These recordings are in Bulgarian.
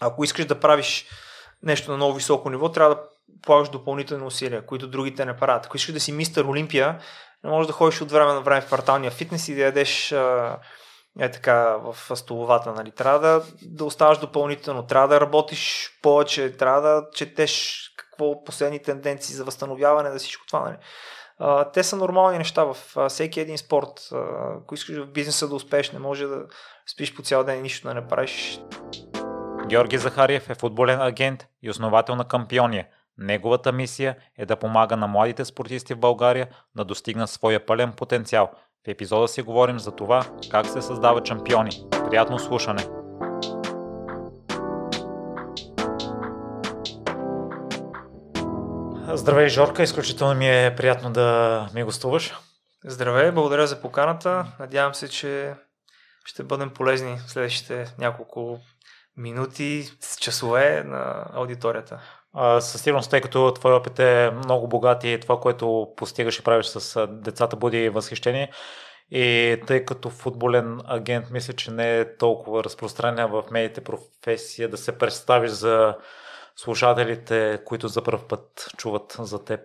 Ако искаш да правиш нещо на много високо ниво, трябва да полагаш допълнителни усилия, които другите не правят. Ако искаш да си мистер Олимпия, не можеш да ходиш от време на време в кварталния фитнес и да ядеш е така в столовата. Нали. Трябва да, да оставаш допълнително, трябва да работиш повече, трябва да четеш какво последни тенденции за възстановяване, за всичко това. Нали. Те са нормални неща в всеки един спорт. Ако искаш в бизнеса да успееш, не може да спиш по цял ден и нищо да не правиш. Георги Захариев е футболен агент и основател на Кампиония. Неговата мисия е да помага на младите спортисти в България да достигнат своя пълен потенциал. В епизода си говорим за това как се създават шампиони. Приятно слушане! Здравей, Жорка! Изключително ми е приятно да ми гостуваш. Здравей, благодаря за поканата. Надявам се, че ще бъдем полезни в следващите няколко минути, с часове на аудиторията. А, със сигурност, тъй като твой опит е много богат и това, което постигаш и правиш с децата, буди възхищение. И тъй като футболен агент, мисля, че не е толкова разпространена в медиите професия да се представиш за слушателите, които за първ път чуват за теб.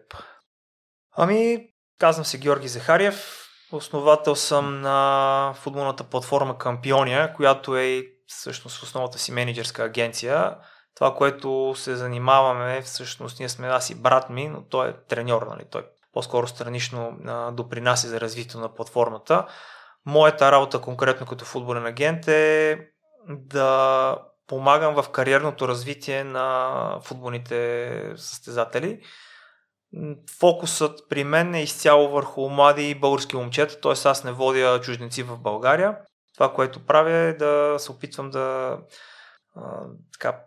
Ами, казвам се Георги Захариев. Основател съм на футболната платформа Кампиония, която е всъщност в основата си менеджерска агенция. Това, което се занимаваме, всъщност ние сме аз и брат ми, но той е треньор, нали? той по-скоро странично а, допринася за развитието на платформата. Моята работа конкретно като футболен агент е да помагам в кариерното развитие на футболните състезатели. Фокусът при мен е изцяло върху млади български момчета, т.е. аз не водя чужденци в България. Това, което правя е да се опитвам да а, така,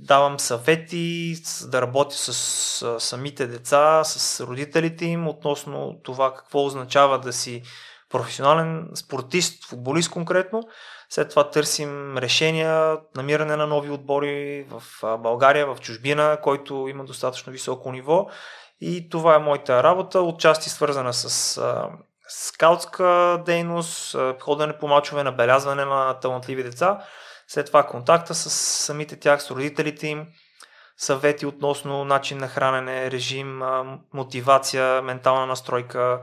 давам съвети, да работя с, с самите деца, с родителите им относно това какво означава да си професионален спортист, футболист конкретно. След това търсим решения, намиране на нови отбори в България, в чужбина, който има достатъчно високо ниво. И това е моята работа, отчасти свързана с а, скаутска дейност, ходене по мачове, набелязване на талантливи деца след това контакта с самите тях, с родителите им, съвети относно начин на хранене, режим, мотивация, ментална настройка,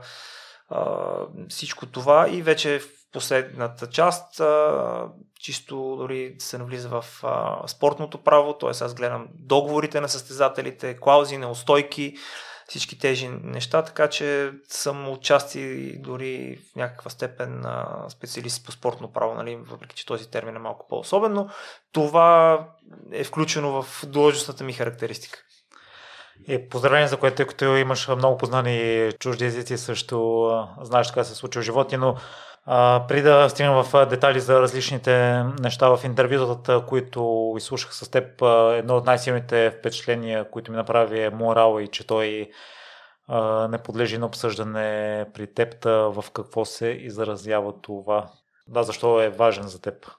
всичко това и вече в последната част чисто дори се навлиза в спортното право, т.е. аз гледам договорите на състезателите, клаузи, неустойки, всички тези неща, така че съм отчасти дори в някаква степен специалист по спортно право, нали, въпреки че този термин е малко по-особен, това е включено в длъжностната ми характеристика. И поздравление за което, тъй като имаш много познани чужди езици, също знаеш така се случва в живота, но а, преди да стигнем в детали за различните неща в интервютата, които изслушах с теб, едно от най-силните впечатления, които ми направи е морал и че той а, не подлежи на обсъждане при теб. В какво се изразява това? Да, защо е важен за теб?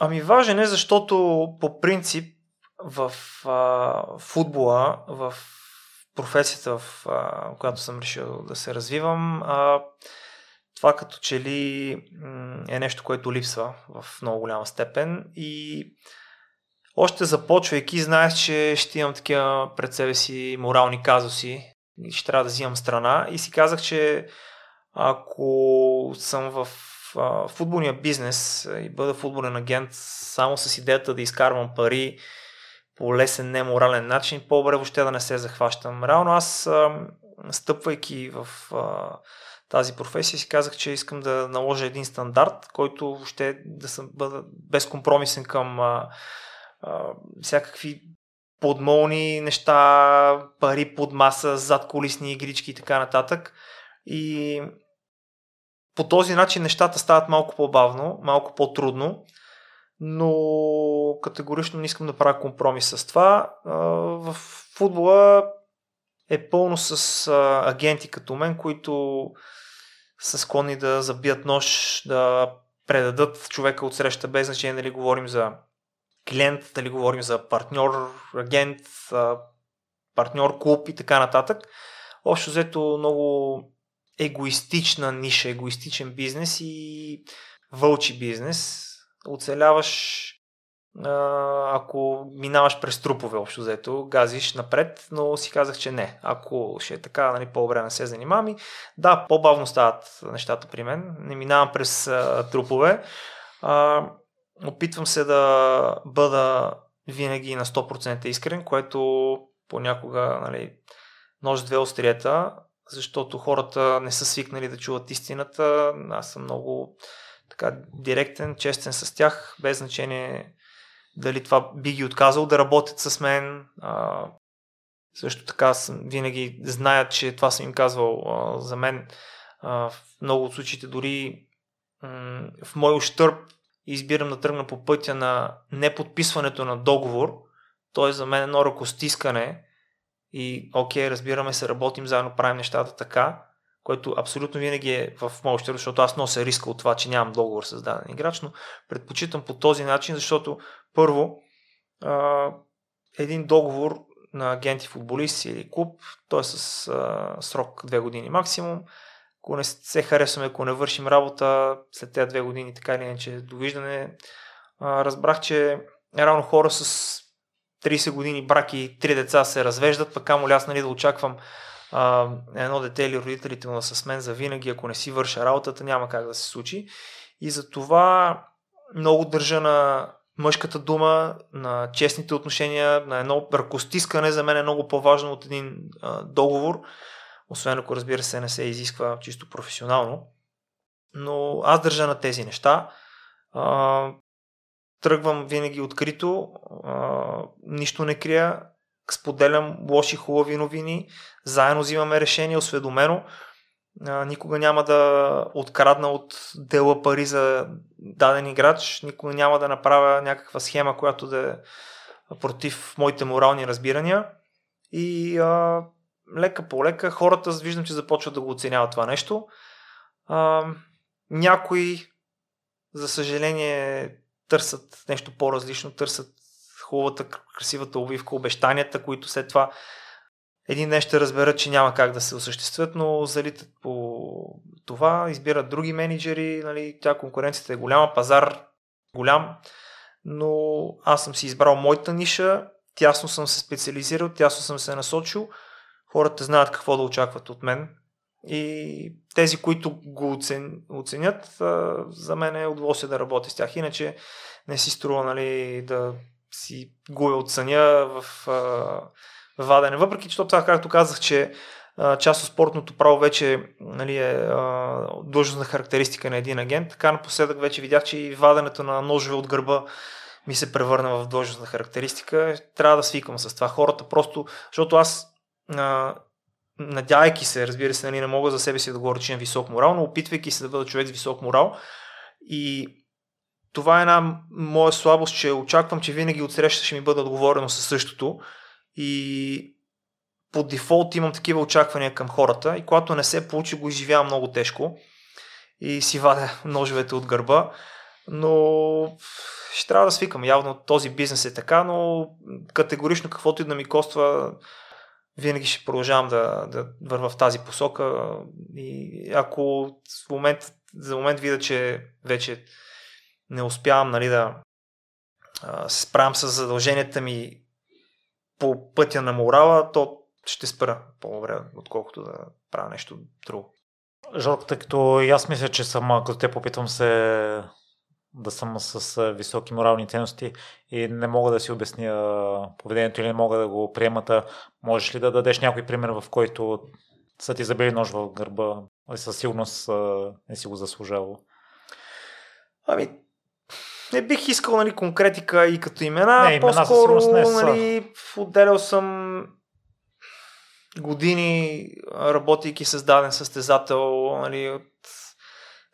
Ами важен е, защото по принцип в а, футбола, в професията, в а, която съм решил да се развивам, а, това като че ли е нещо, което липсва в много голяма степен и още започвайки, знаеш, че ще имам такива пред себе си морални казуси ще трябва да взимам страна и си казах, че ако съм в футболния бизнес и бъда футболен агент само с идеята да изкарвам пари по лесен, неморален начин, по-добре въобще да не се захващам. Реално аз, стъпвайки в тази професия, си казах, че искам да наложа един стандарт, който ще да съм, бъда безкомпромисен към а, а, всякакви подмолни неща, пари под маса, зад колисни игрички и така нататък. И по този начин нещата стават малко по-бавно, малко по-трудно, но категорично не искам да правя компромис с това. В футбола е пълно с агенти като мен, които са склонни да забият нож, да предадат човека от среща, без значение дали говорим за клиент, дали говорим за партньор, агент, партньор, клуб и така нататък. Общо взето много егоистична ниша, егоистичен бизнес и вълчи бизнес. Оцеляваш ако минаваш през трупове общо взето, газиш напред, но си казах, че не. Ако ще е така, нали, по-добре не се занимавам и да, по-бавно стават нещата при мен. Не минавам през а, трупове. А, опитвам се да бъда винаги на 100% искрен, което понякога нали, нож две остриета, защото хората не са свикнали да чуват истината. Аз съм много така директен, честен с тях, без значение дали това би ги отказал да работят с мен. А, също така съм, винаги знаят, че това съм им казвал а, за мен. А, в много от случаите дори м- в мой ущърп избирам да тръгна по пътя на неподписването на договор. То е за мен едно ръкостискане и окей, разбираме се, работим заедно, правим нещата така, което абсолютно винаги е в моя защото аз нося риска от това, че нямам договор с даден играч, но предпочитам по този начин, защото първо а, един договор на агенти футболист или клуб, той е с а, срок две години максимум. Ако не се харесваме, ако не вършим работа, след тези две години така или иначе довиждане, а, разбрах, че реално хора с 30 години брак и 3 деца се развеждат, пък камо аз нали, да очаквам а, едно дете или родителите му с мен за винаги, ако не си върша работата, няма как да се случи. И затова много държа на мъжката дума, на честните отношения, на едно ръкостискане за мен е много по-важно от един а, договор, освен ако разбира се не се изисква чисто професионално. Но аз държа на тези неща. А, тръгвам винаги открито, а, нищо не крия, споделям лоши, хубави новини, заедно взимаме решение, осведомено. Никога няма да открадна от дела пари за даден играч, никога няма да направя някаква схема, която да е против моите морални разбирания. И а, лека по лека хората виждам, че започват да го оценяват това нещо. А, някои, за съжаление, търсят нещо по-различно, търсят хубавата, красивата обивка, обещанията, които след това един ден ще разберат, че няма как да се осъществят, но залитат по това, избират други менеджери, нали, тя конкуренцията е голяма, пазар голям, но аз съм си избрал моята ниша, тясно съм се специализирал, тясно съм се насочил, хората знаят какво да очакват от мен и тези, които го оцен... оценят, за мен е удоволствие да работя с тях. Иначе не си струва нали, да си губя от съня в, в вадене. Въпреки, че това, както казах, че част от спортното право вече нали, е длъжностна характеристика на един агент, така напоследък вече видях, че и ваденето на ножове от гърба ми се превърна в длъжностна характеристика. Трябва да свикам с това. Хората просто, защото аз надявайки се, разбира се, нали, не мога за себе си да говоря, че висок морал, но опитвайки се да бъда човек с висок морал и това е една моя слабост, че очаквам, че винаги от среща ще ми бъде отговорено със същото. И по дефолт имам такива очаквания към хората. И когато не се получи, го изживявам много тежко. И си вадя ножовете от гърба, но ще трябва да свикам. Явно този бизнес е така, но категорично каквото и да ми коства, винаги ще продължавам да, да вървя в тази посока. И ако в момент, за момент видя, че вече не успявам нали, да се справям с задълженията ми по пътя на морала, то ще спра по-добре, отколкото да правя нещо друго. Жалко, тъй като и аз мисля, че съм, като те попитвам се да съм с високи морални ценности и не мога да си обясня поведението или не мога да го приемата. Можеш ли да дадеш някой пример, в който са ти забили нож в гърба и със сигурност не си го заслужавал? Ами, не бих искал нали, конкретика и като имена, не, имена по-скоро не нали, отделял съм години работейки с даден състезател, нали, от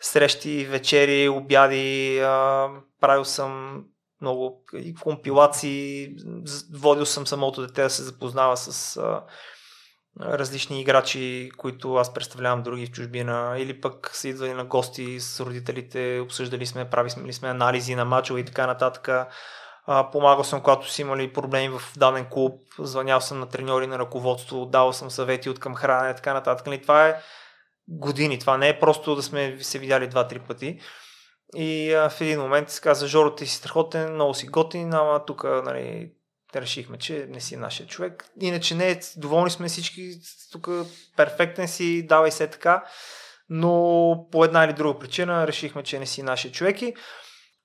срещи, вечери, обяди, а, правил съм много компилации, водил съм самото дете да се запознава с а, различни играчи, които аз представлявам други в чужбина, или пък са идвали на гости с родителите, обсъждали сме, правили сме анализи на мачове и така нататък. Помагал съм, когато си имали проблеми в даден клуб, звънял съм на треньори, на ръководство, давал съм съвети от към храна и така нататък. И нали, това е години, това не е просто да сме се видяли два-три пъти. И в един момент се каза, Жоро, ти си страхотен, много си готин, ама тук, нали, решихме, че не си нашия човек. Иначе не, доволни сме всички, тук перфектен си, давай се така, но по една или друга причина решихме, че не си нашия човек и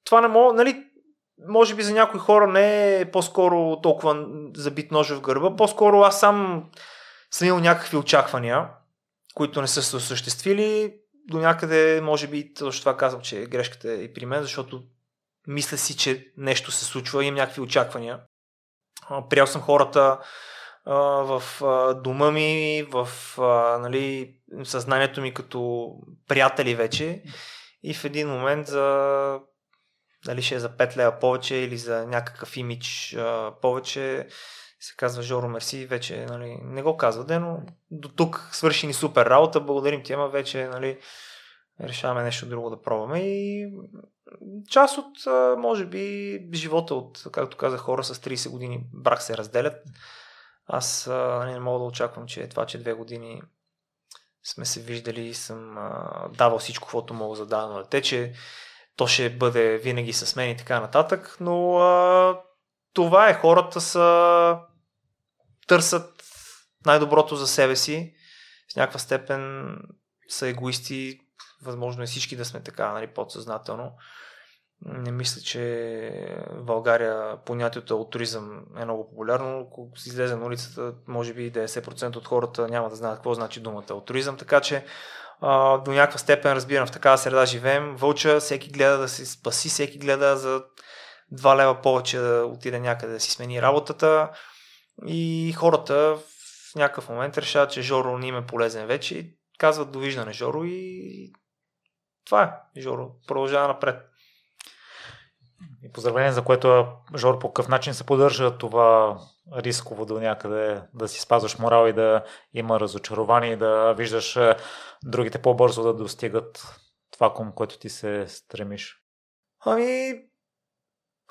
това не мога, нали, може би за някои хора не е по-скоро толкова забит ножа в гърба, по-скоро аз сам съм имал някакви очаквания, които не са се осъществили. До някъде, може би, точно това казвам, че грешката е и при мен, защото мисля си, че нещо се случва, имам някакви очаквания. Приял съм хората в а, дома ми, в нали, съзнанието ми като приятели вече. И в един момент за дали ще е за 5 лева повече или за някакъв имидж повече, се казва Жоро Мерси, вече нали, не го казва, но до тук свърши ни супер работа, благодарим ти, ама вече нали, решаваме нещо друго да пробваме. И част от, може би, живота от, както казах, хора с 30 години брак се разделят. Аз нали, не мога да очаквам, че това, че две години сме се виждали и съм давал всичко, което мога за дадено дете, че то ще бъде винаги с мен и така нататък, но това е, хората са търсят най-доброто за себе си, в някаква степен са егоисти, възможно е всички да сме така, нали, подсъзнателно. Не мисля, че в България понятието аутуризъм е много популярно. Ако си излезе на улицата, може би 90% от хората няма да знаят какво значи думата аутуризъм, така че а, до някаква степен разбирам в такава среда живеем. Вълча, всеки гледа да се спаси, всеки гледа за 2 лева повече да отиде някъде да си смени работата и хората в някакъв момент решават, че Жоро не им е полезен вече и казват довиждане Жоро и това е Жоро. Продължава напред. И поздравление за което Жор по какъв начин се поддържа това рисково до някъде да си спазваш морал и да има разочарование да виждаш другите по-бързо да достигат това, към което ти се стремиш? Ами,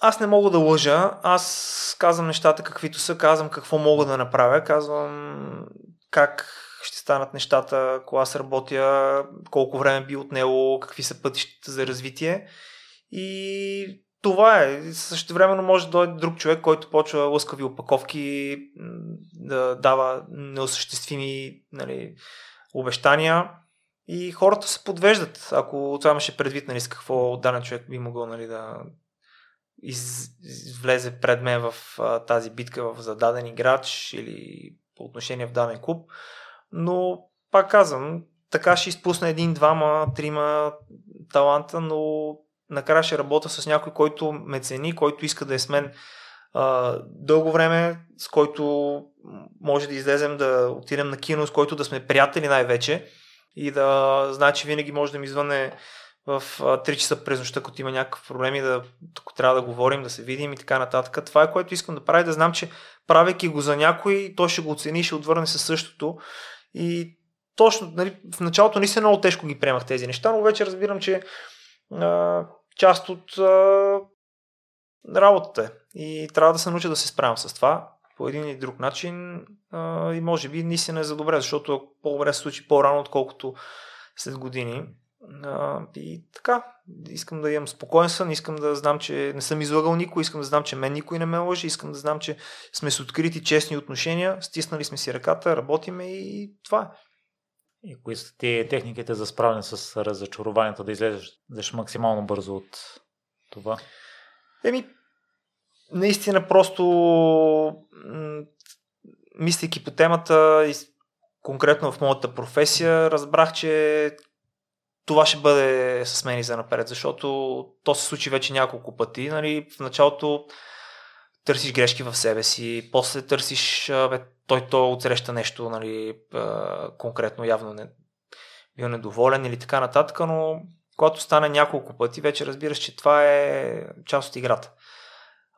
аз не мога да лъжа. Аз казвам нещата каквито са, казвам какво мога да направя, казвам как ще станат нещата, ако аз работя, колко време би отнело, какви са пътищата за развитие. И това е. Също времено може да дойде друг човек, който почва лъскави опаковки, да дава неосъществими нали, обещания и хората се подвеждат. Ако това имаше предвид нали, с какво даден човек би могъл нали, да из, излезе пред мен в а, тази битка в зададен играч или по отношение в даден клуб. Но, пак казвам, така ще изпусна един, двама, трима таланта, но накрая ще работя с някой, който ме цени, който иска да е с мен а, дълго време, с който може да излезем да отидем на кино, с който да сме приятели най-вече и да знае, че винаги може да ми звъне в 3 часа през нощта, като има някакъв проблем и да, ако трябва да говорим, да се видим и така нататък. Това е което искам да правя, да знам, че правейки го за някой, той ще го оцени ще отвърне със същото. И точно, нали, в началото наистина много тежко ги приемах тези неща, но вече разбирам, че а, част от а, работата е. И трябва да се науча да се справям с това по един или друг начин а, и може би наистина е за добре, защото по-добре се случи по-рано, отколкото след години. А, и така, искам да имам спокоен сън, искам да знам, че не съм излагал никой, искам да знам, че мен никой не ме лъжи, искам да знам, че сме с открити, честни отношения, стиснали сме си ръката, работиме и това е. И кои са ти техниките за справяне с разочарованието, да излезеш максимално бързо от това? Еми, наистина просто мислейки по темата конкретно в моята професия, разбрах, че това ще бъде с мен и за напред, защото то се случи вече няколко пъти. Нали? В началото търсиш грешки в себе си, после търсиш, бе, той то отсреща нещо, нали, конкретно явно не, бил недоволен или така нататък, но когато стане няколко пъти, вече разбираш, че това е част от играта.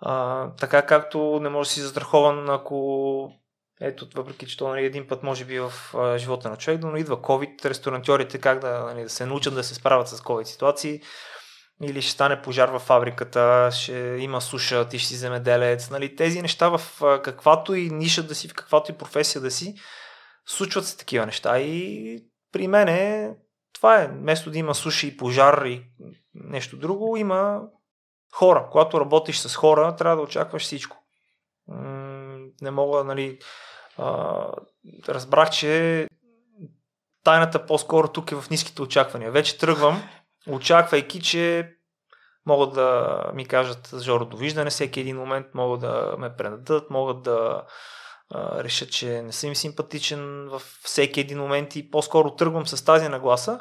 А, така както не може да си застрахован, ако ето, въпреки че то нали, един път може би в а, живота на човек, но идва COVID, ресторантьорите как да, нали, да се научат да се справят с COVID ситуации, или ще стане пожар в фабриката, ще има суша, ти ще си земеделец. Нали, тези неща в каквато и ниша да си, в каквато и професия да си, случват се такива неща. И при мен това е, вместо да има суши и пожар и нещо друго. Има хора. Когато работиш с хора, трябва да очакваш всичко. Не мога, нали, разбрах, че тайната по-скоро тук е в ниските очаквания. Вече тръгвам, очаквайки, че могат да ми кажат Жоро довиждане всеки един момент, могат да ме предадат, могат да а, решат, че не съм им симпатичен в всеки един момент и по-скоро тръгвам с тази нагласа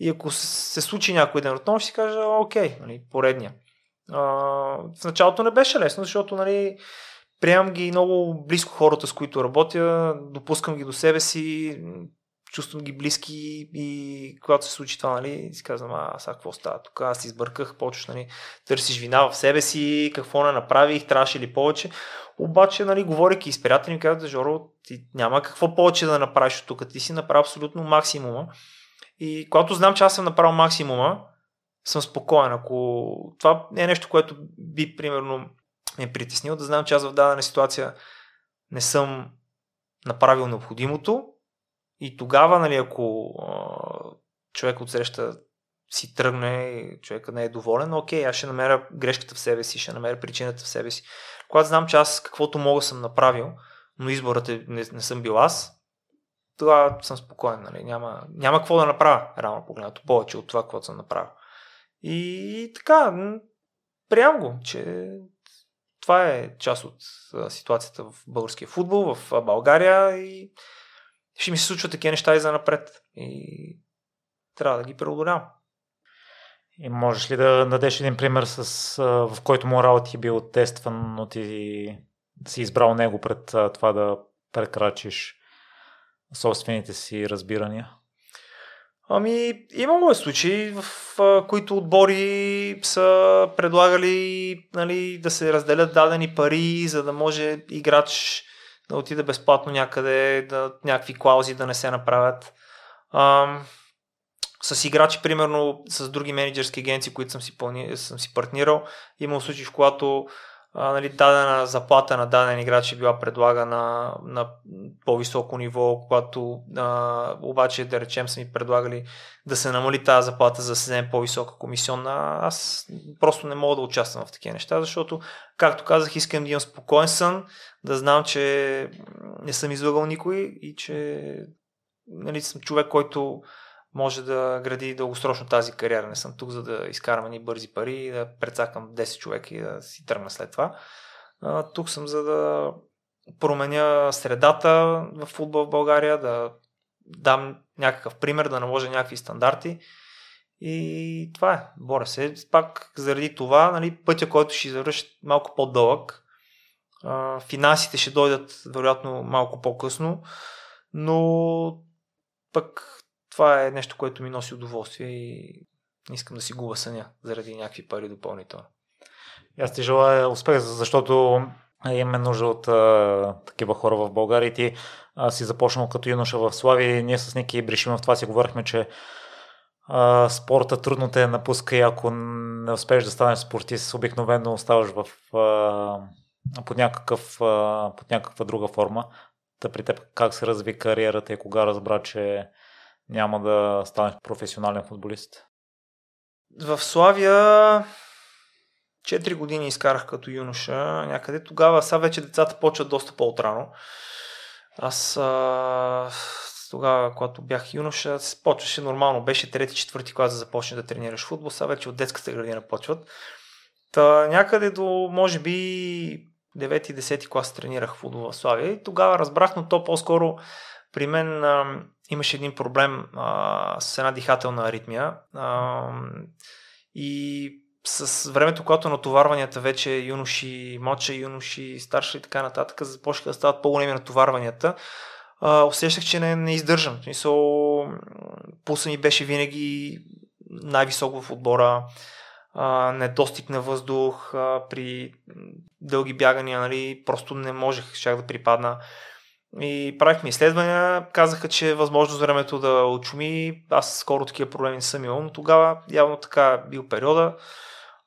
и ако се случи някой ден отново, ще си кажа, окей, нали, поредния. А, в началото не беше лесно, защото нали, приемам ги много близко хората, с които работя, допускам ги до себе си, чувствам ги близки и когато се случи това, нали, си казвам, а сега какво става тук, аз избърках, почваш, нали, търсиш вина в себе си, какво не направих, трябваше ли повече. Обаче, нали, говоряки с приятели, ми казват, Жоро, ти няма какво повече да направиш от тук, ти си направил абсолютно максимума. И когато знам, че аз съм направил максимума, съм спокоен. Ако това е нещо, което би, примерно, ме е притеснило, да знам, че аз в дадена ситуация не съм направил необходимото, и тогава, нали, ако а, човек отсреща си тръгне, човека не е доволен, окей, аз ще намеря грешката в себе си, ще намеря причината в себе си. Когато знам, че аз каквото мога съм направил, но изборът е, не, не съм бил аз, тогава съм спокоен, нали? няма, няма какво да направя, рано погледнато, повече от това, което съм направил. И така, приемам го, че това е част от ситуацията в българския футбол, в България и ще ми се случват такива неща и за напред. И трябва да ги преодолявам. И можеш ли да дадеш един пример, с, в който морал ти е бил тестван, но ти си избрал него пред това да прекрачиш собствените си разбирания? Ами, имало е случаи, в които отбори са предлагали нали, да се разделят дадени пари, за да може играч да отида безплатно някъде, да, някакви клаузи да не се направят. Ам, с играчи, примерно с други менеджерски агенции, които съм си, пълни, съм си партнирал, имал случаи, в когато нали, дадена заплата на даден играч е била предлагана на по-високо ниво, когато а, обаче, да речем, са ми предлагали да се намали тази заплата, за да се вземе по-висока комисионна. Аз просто не мога да участвам в такива неща, защото, както казах, искам да имам спокоен сън, да знам, че не съм излъгал никой и че нали, съм човек, който може да гради дългосрочно тази кариера. Не съм тук за да изкарам ни бързи пари, да прецакам 10 човека и да си тръгна след това. А, тук съм за да променя средата в футбол в България, да дам някакъв пример, да наложа някакви стандарти. И това е. Боря се. Пак заради това, нали, пътя, който ще завърши малко по-дълъг. А, финансите ще дойдат, вероятно, малко по-късно, но пък това е нещо, което ми носи удоволствие и не искам да си губа съня заради някакви пари допълнително. Аз ти желая успех, защото имаме нужда от а, такива хора в България ти а, си започнал като юноша в Слави. Ние с Ники Бришимов това си говорихме, че а, спорта трудно те напуска и ако не успееш да станеш спортист, обикновено оставаш в, а, под, някакъв, а, под някаква друга форма. Та при теб как се разви кариерата и кога разбра, че няма да станеш професионален футболист? В Славия 4 години изкарах като юноша някъде. Тогава, сега вече децата почват доста по-отрано. Аз а, тогава, когато бях юноша, почваше нормално. Беше трети, четвърти клас да започне да тренираш футбол. Сега вече от детската градина почват. Та, някъде до, може би, 9-10 клас тренирах футбол в Славия. И тогава разбрах, но то по-скоро при мен а, имаше един проблем а, с една дихателна аритмия. А, и с времето, когато натоварванията вече юноши, младши юноши, старши и така нататък, започнаха да стават по-големи натоварванията, а, усещах, че не, не издържам. В смисъл, пулса ми беше винаги най-висок в отбора, а, недостиг на въздух, а, при дълги бягания, нали, просто не можех, щях да припадна. И правихме изследвания, казаха, че е възможно за времето да очуми. Аз скоро такива проблеми не съм имал, но тогава явно така бил периода.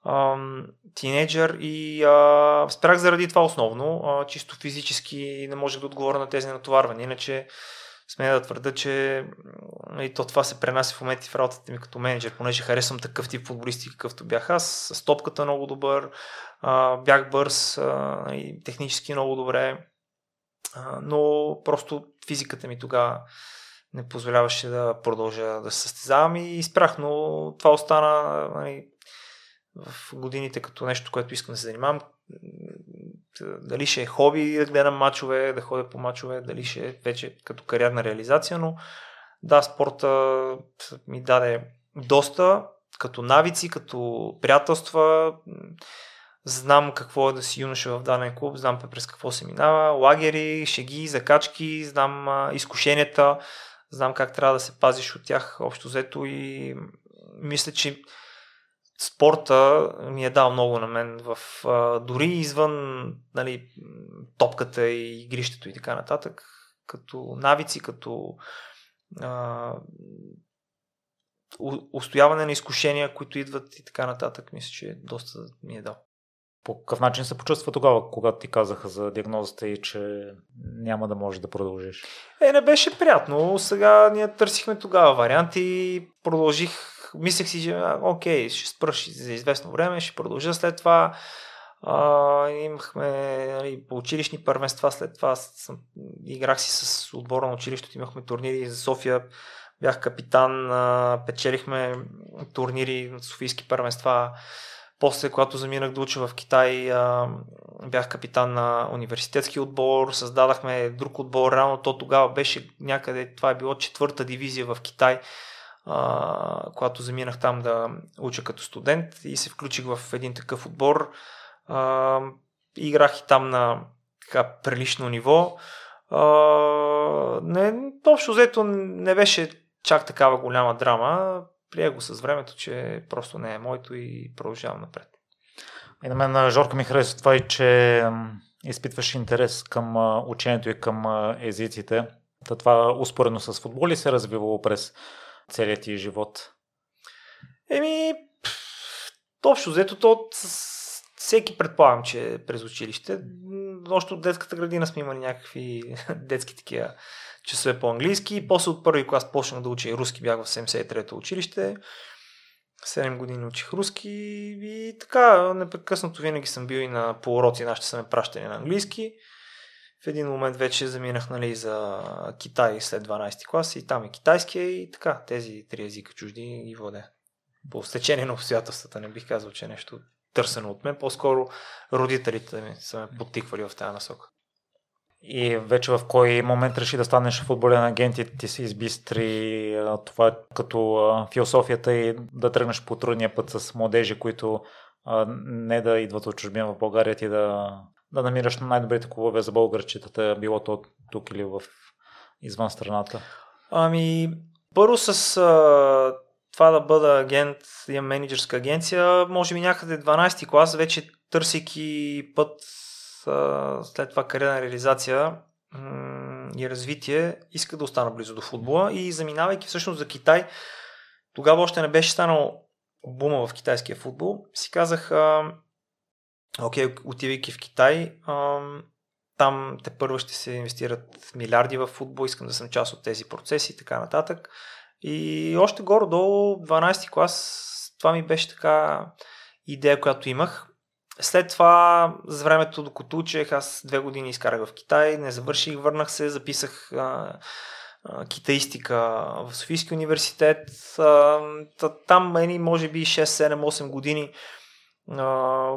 Ам, тинейджър и а, спрях заради това основно. А, чисто физически не можех да отговоря на тези натоварвания. Иначе сме да твърда, че и то това се пренася в моменти в работата ми като менеджер, понеже харесвам такъв тип футболисти, какъвто бях аз. С топката много добър, бях бърз и технически много добре, но просто физиката ми тогава не позволяваше да продължа да се състезавам и спрях, но това остана нали, в годините като нещо, което искам да се занимавам. Дали ще е хоби да гледам мачове, да ходя по мачове, дали ще е вече като кариерна реализация, но да, спорта ми даде доста като навици, като приятелства. Знам какво е да си юноша в даден клуб, знам през какво се минава, лагери, шеги, закачки, знам изкушенията, знам как трябва да се пазиш от тях общо взето и мисля, че спорта ми е дал много на мен в а, дори извън нали, топката и игрището и така нататък, като навици, като а, устояване на изкушения, които идват и така нататък, мисля, че доста ми е дал. По какъв начин се почувства тогава, когато ти казаха за диагнозата и че няма да можеш да продължиш? Е, не беше приятно. Сега ние търсихме тогава варианти. Продължих. Мислех си, че окей, ще спръш за известно време, ще продължа след това. А, имахме нали, училищни първенства, след това съм, играх си с отбора на училището, имахме турнири за София, бях капитан, а, печелихме турнири на Софийски първенства. После, когато заминах да уча в Китай, бях капитан на университетски отбор, създадахме друг отбор, реално то тогава беше някъде, това е било четвърта дивизия в Китай, когато заминах там да уча като студент и се включих в един такъв отбор. Играх и там на така прилично ниво. Не, общо взето не беше чак такава голяма драма прие го с времето, че просто не е моето и продължавам напред. И на мен, Жорка, ми харесва това и, че изпитваш интерес към учението и към езиците. Та това успоредно с футбол ли се е развивало през целият ти живот? Еми, общо взето то всеки предполагам, че е през училище. Още от детската градина сме имали някакви детски такива часове по-английски. После от първи клас почнах да уча руски, бях в 73-то училище. 7 години учих руски и така, непрекъснато винаги съм бил и на по уроци, нашите са ме пращани на английски. В един момент вече заминах нали, за Китай след 12 клас и там е китайския и така, тези три езика чужди ги воде. По стечение на обстоятелствата не бих казал, че е нещо търсено от мен, по-скоро родителите ми са ме подтиквали в тази насока. И вече в кой момент реши да станеш футболен агент и ти се избистри това като философията и да тръгнеш по трудния път с младежи, които не да идват от чужбина в България, ти да, да намираш най-добрите клубове за българчетата, било то тук или в извън страната? Ами, първо с а, това да бъда агент, имам менеджерска агенция, може би някъде 12 клас, вече търсейки път след това кариерна реализация и развитие, иска да остана близо до футбола и заминавайки всъщност за Китай, тогава още не беше станал бума в китайския футбол, си казах, окей, отивайки в Китай, там те първо ще се инвестират милиарди в футбол, искам да съм част от тези процеси и така нататък. И още горе до 12 клас това ми беше така идея, която имах. След това, за времето, докато учех, аз две години изкарах в Китай, не завърших, върнах се, записах а, а, китаистика в Софийския университет. А, там, едни, може би 6, 7, 8 години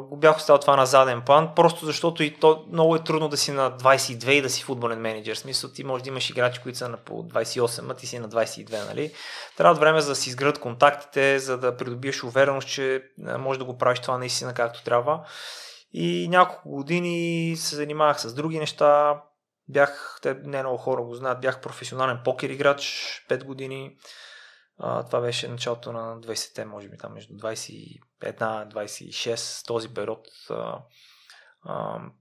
го бях оставил това на заден план, просто защото и то много е трудно да си на 22 и да си футболен менеджер. Смисъл, ти може да имаш играчи, които са на по 28, а ти си на 22, нали? Трябва да време за да си изградат контактите, за да придобиеш увереност, че може да го правиш това наистина както трябва. И няколко години се занимавах с други неща. Бях, те не много хора го знаят, бях професионален покер играч 5 години. А, това беше началото на 20-те, може би там между 21-26, този период.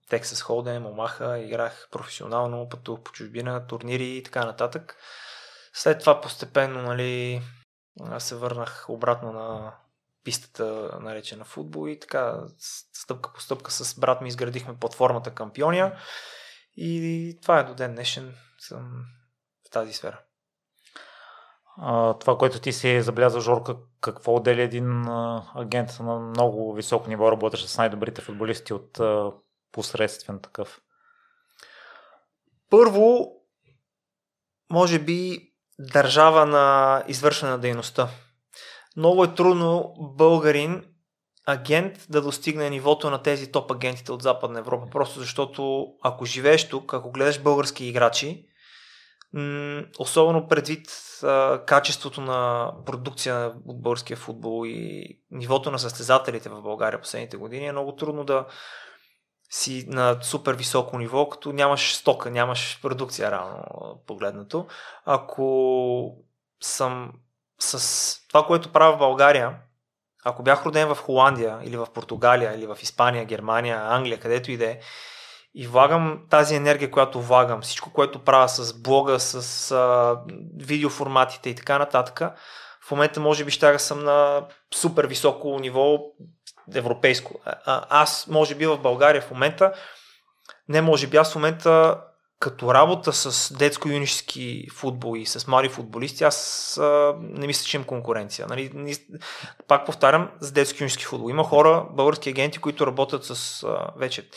Тексас Холден, Омаха, играх професионално, пътувах по чужбина, турнири и така нататък. След това постепенно нали, се върнах обратно на пистата, наречена футбол и така стъпка по стъпка с брат ми изградихме платформата Кампиония и това е до ден днешен. Съм в тази сфера. Това, което ти си забелязал, Жорка, какво отделя един агент на много високо ниво, работещ с най-добрите футболисти от посредствен такъв? Първо, може би държава на извършване на дейността. Много е трудно българин агент да достигне нивото на тези топ агентите от Западна Европа. Просто защото ако живееш тук, ако гледаш български играчи, особено предвид а, качеството на продукция от българския футбол и нивото на състезателите в България последните години, е много трудно да си на супер високо ниво, като нямаш стока, нямаш продукция рано погледнато. Ако съм с това, което правя в България, ако бях роден в Холандия или в Португалия или в Испания, Германия, Англия, където и да е, и влагам тази енергия, която влагам, всичко, което правя с блога, с а, видеоформатите и така нататък, в момента може би ще съм на супер високо ниво европейско. А, аз, може би в България в момента, не може би, аз в момента като работа с детско-юнишески футбол и с млади футболисти, аз а, не мисля, че имам конкуренция. Нали? Пак повтарям, с детско-юнишески футбол. Има хора, български агенти, които работят с а, вече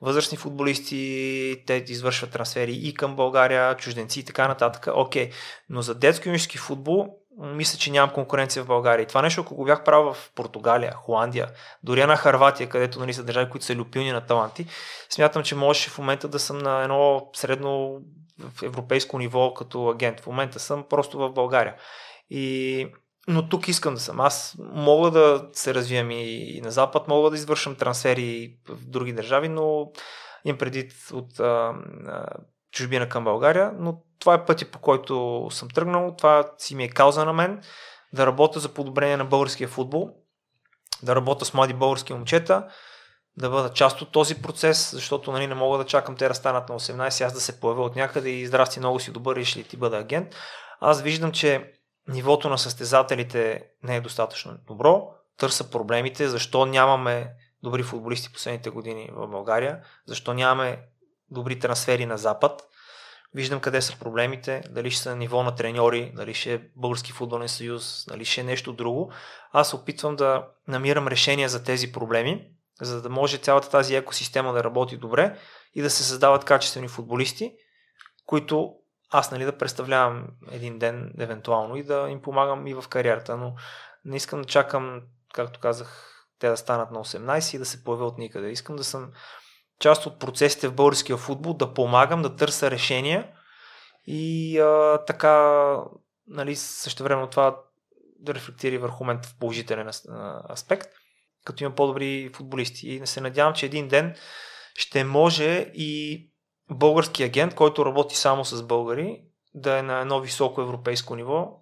възрастни футболисти, те извършват трансфери и към България, чужденци и така нататък. Окей, но за детско-юнишески футбол мисля, че нямам конкуренция в България. И това нещо, ако го бях правил в Португалия, Холандия, дори на Харватия, където нали, са държави, които са люпилни на таланти, смятам, че можеше в момента да съм на едно средно европейско ниво като агент. В момента съм просто в България. И но тук искам да съм. Аз мога да се развием и, на Запад, мога да извършам трансфери в други държави, но имам предвид от а, а, чужбина към България, но това е пътя по който съм тръгнал, това си ми е кауза на мен, да работя за подобрение на българския футбол, да работя с млади български момчета, да бъда част от този процес, защото нали, не мога да чакам те да станат на 18, аз да се появя от някъде и здрасти, много си добър, и ли ти бъда агент. Аз виждам, че нивото на състезателите не е достатъчно добро, търса проблемите, защо нямаме добри футболисти последните години в България, защо нямаме добри трансфери на Запад. Виждам къде са проблемите, дали ще са ниво на треньори, дали ще е Български футболен съюз, дали ще е нещо друго. Аз опитвам да намирам решения за тези проблеми, за да може цялата тази екосистема да работи добре и да се създават качествени футболисти, които аз нали, да представлявам един ден евентуално и да им помагам и в кариерата, но не искам да чакам, както казах, те да станат на 18 и да се появя от никъде. Искам да съм част от процесите в българския футбол, да помагам, да търся решения и а, така, нали, също време това да рефлектира върху мен в положителен аспект, като има по-добри футболисти. И не се надявам, че един ден ще може и български агент, който работи само с българи, да е на едно високо европейско ниво.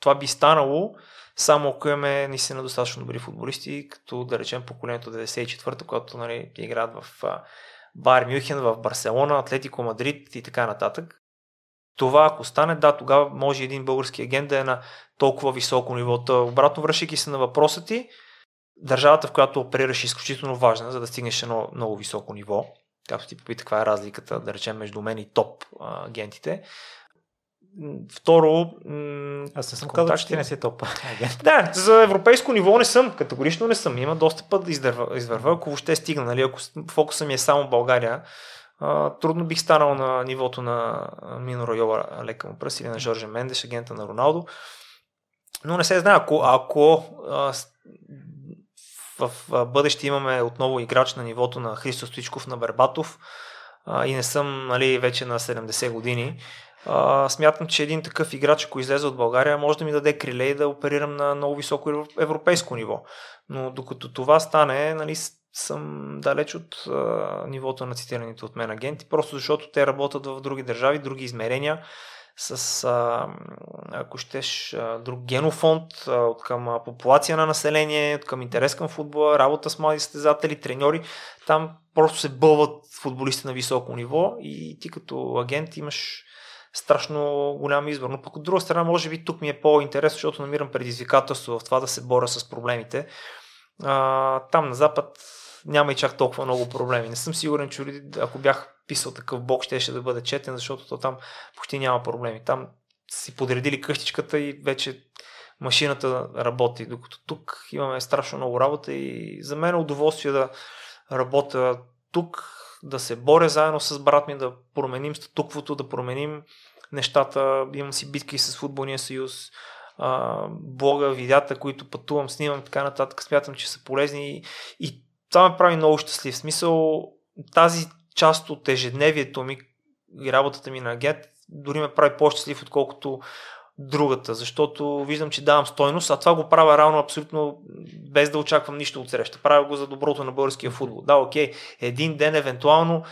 Това би станало само ако имаме наистина достатъчно добри футболисти, като да речем поколението 94-та, когато нали, играят в Бар Мюхен, в Барселона, Атлетико Мадрид и така нататък. Това ако стане, да, тогава може един български агент да е на толкова високо ниво. Та, обратно връщайки се на въпроса ти, държавата, в която оперираш е изключително важна, за да стигнеш едно много високо ниво. Както ти попита каква е разликата, да речем, между мен и топ агентите. Второ, аз не съм казал, че ти не си топ. да, за европейско ниво не съм, категорично не съм. Има доста път да извърва, извърва ако въобще стигна. Нали? Ако фокуса ми е само България, трудно бих станал на нивото на Мино Райола Лека му пръст или на Жоржа Мендеш, агента на Роналдо. Но не се знае, ако, ако а, в, бъдеще имаме отново играч на нивото на Христо Стоичков на Бербатов и не съм нали, вече на 70 години, смятам, че един такъв играч, ако излезе от България, може да ми даде криле и да оперирам на много високо европейско ниво. Но докато това стане, нали, съм далеч от нивото на цитираните от мен агенти, просто защото те работят в други държави, други измерения, с, а, ако щеш, друг генофонд, а, от към а, популация на население, от към интерес към футбола, работа с млади състезатели, треньори. Там просто се бълват футболисти на високо ниво и ти като агент имаш страшно голям избор. Но пък от друга страна, може би тук ми е по-интересно, защото намирам предизвикателство в това да се боря с проблемите. А, там на Запад няма и чак толкова много проблеми. Не съм сигурен, че ако бях писал такъв блок, ще, да бъде четен, защото то там почти няма проблеми. Там си подредили къщичката и вече машината работи, докато тук имаме страшно много работа и за мен е удоволствие да работя тук, да се боря заедно с брат ми, да променим статуквото, да променим нещата. Имам си битки с футболния съюз, блога, видеята, които пътувам, снимам, така нататък. Смятам, че са полезни и, и това ме прави много щастлив. В смисъл, тази част от ежедневието ми и работата ми на агент дори ме прави по-щастлив, отколкото другата, защото виждам, че давам стойност, а това го правя равно абсолютно без да очаквам нищо от среща. Правя го за доброто на българския футбол. Да, окей, един ден евентуално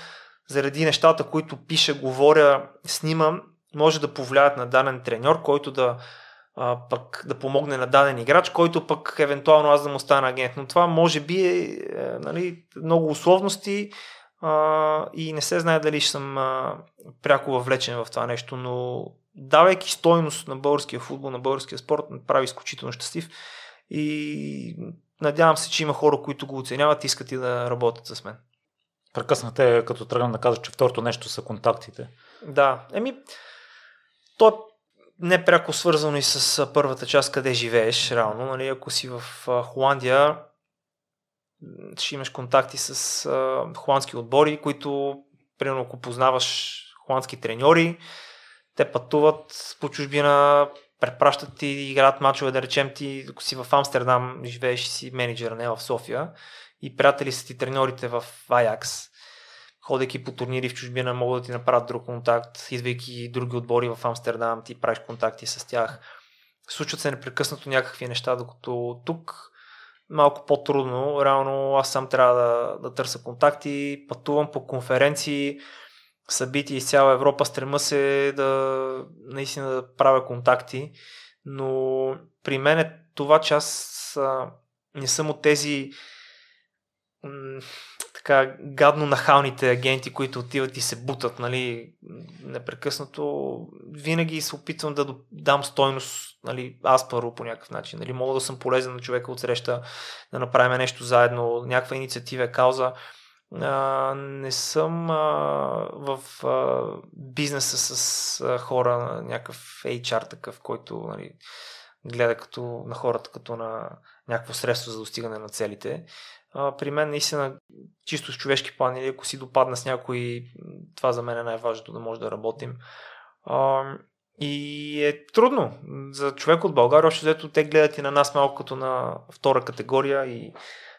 заради нещата, които пиша, говоря, снимам, може да повлияят на даден треньор, който да а, пък да помогне на даден играч, който пък евентуално аз да му стана агент. Но това може би е, е нали, много условности а, и не се знае дали ще съм а, пряко въвлечен в това нещо, но давайки стойност на българския футбол, на българския спорт, ме прави изключително щастлив и надявам се, че има хора, които го оценяват и искат и да работят с мен. Прекъснате, като тръгнам да кажа, че второто нещо са контактите. Да, еми, то е не пряко свързано и с първата част, къде живееш, реално. Нали, ако си в Холандия, ще имаш контакти с а, холандски отбори, които, примерно, ако познаваш холандски треньори, те пътуват по чужбина, препращат ти, играят мачове, да речем ти, ако си в Амстердам, живееш си менеджер, не в София, и приятели са ти треньорите в Аякс, ходейки по турнири в чужбина, могат да ти направят друг контакт, идвайки други отбори в Амстердам, ти правиш контакти с тях. Случват се непрекъснато някакви неща, докато тук малко по-трудно. Реално аз сам трябва да, да търся контакти, пътувам по конференции, събития из цяла Европа, стрема се да наистина да правя контакти, но при мен е това, че аз не съм от тези така гадно нахалните агенти, които отиват и се бутат, нали, непрекъснато. Винаги се опитвам да дам стойност, нали, аз първо по някакъв начин. Нали, мога да съм полезен на човека от среща, да направим нещо заедно, някаква инициатива, кауза а, не съм а, в а, бизнеса с а, хора, някакъв HR такъв, който нали, гледа като, на хората като на някакво средство за достигане на целите. При мен наистина чисто с човешки план или ако си допадна с някой, това за мен е най-важното да може да работим. А, и е трудно за човек от България, още взето те гледат и на нас малко като на втора категория и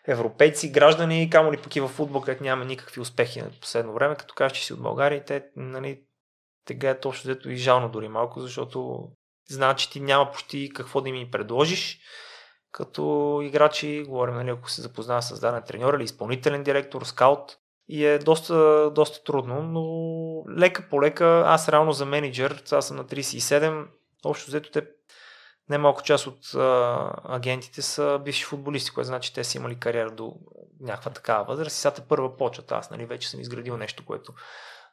европейци, граждани, камо ли пък и в футбол, където няма никакви успехи на последно време, като кажеш, че си от България, те, нали, те гледат общо взето и жално дори малко, защото знаят, че ти няма почти какво да ми предложиш. Като играчи, говорим, нали, ако се запознава с даден треньор или изпълнителен директор, скаут, и е доста, доста трудно, но лека по лека, аз реално за менеджер, аз съм на 37, общо взето те Немалко част от а, агентите са бивши футболисти, което значи те са имали кариера до някаква такава възраст и сега първа почват. Аз нали, вече съм изградил нещо, което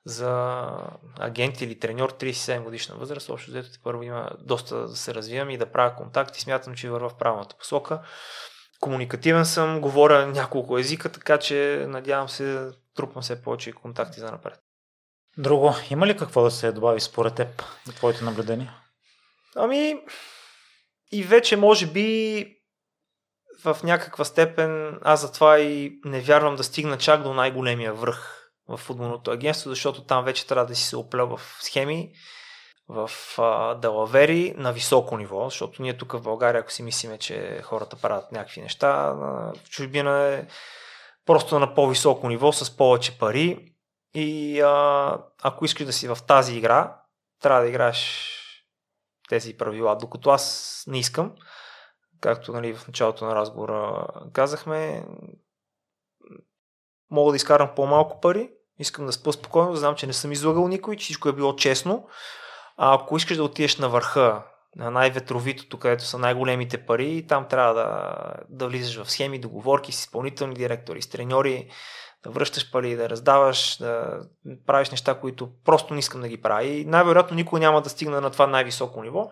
за агент или треньор 37 годишна възраст, общо взето първо има доста да се развивам и да правя контакти. Смятам, че върва в правилната посока. Комуникативен съм, говоря няколко езика, така че надявам се трупам все повече контакти за напред. Друго, има ли какво да се добави според теб и твоите наблюдения? Ами, и вече може би в някаква степен аз затова и не вярвам да стигна чак до най-големия връх в футболното агентство, защото там вече трябва да си се оплел в схеми, в а, далавери на високо ниво, защото ние тук в България, ако си мислиме, че хората правят някакви неща, в чужбина е просто на по-високо ниво с повече пари. И а, ако искаш да си в тази игра, трябва да играеш тези правила, докато аз не искам, както нали, в началото на разговора казахме, мога да изкарам по-малко пари, искам да спа спокойно, знам, че не съм излагал никой, че всичко е било честно. А ако искаш да отидеш на върха, на най-ветровитото, където са най-големите пари, там трябва да, да влизаш в схеми, договорки с изпълнителни директори, с треньори, да връщаш пари, да раздаваш, да правиш неща, които просто не искам да ги правя. И най-вероятно никой няма да стигне на това най-високо ниво,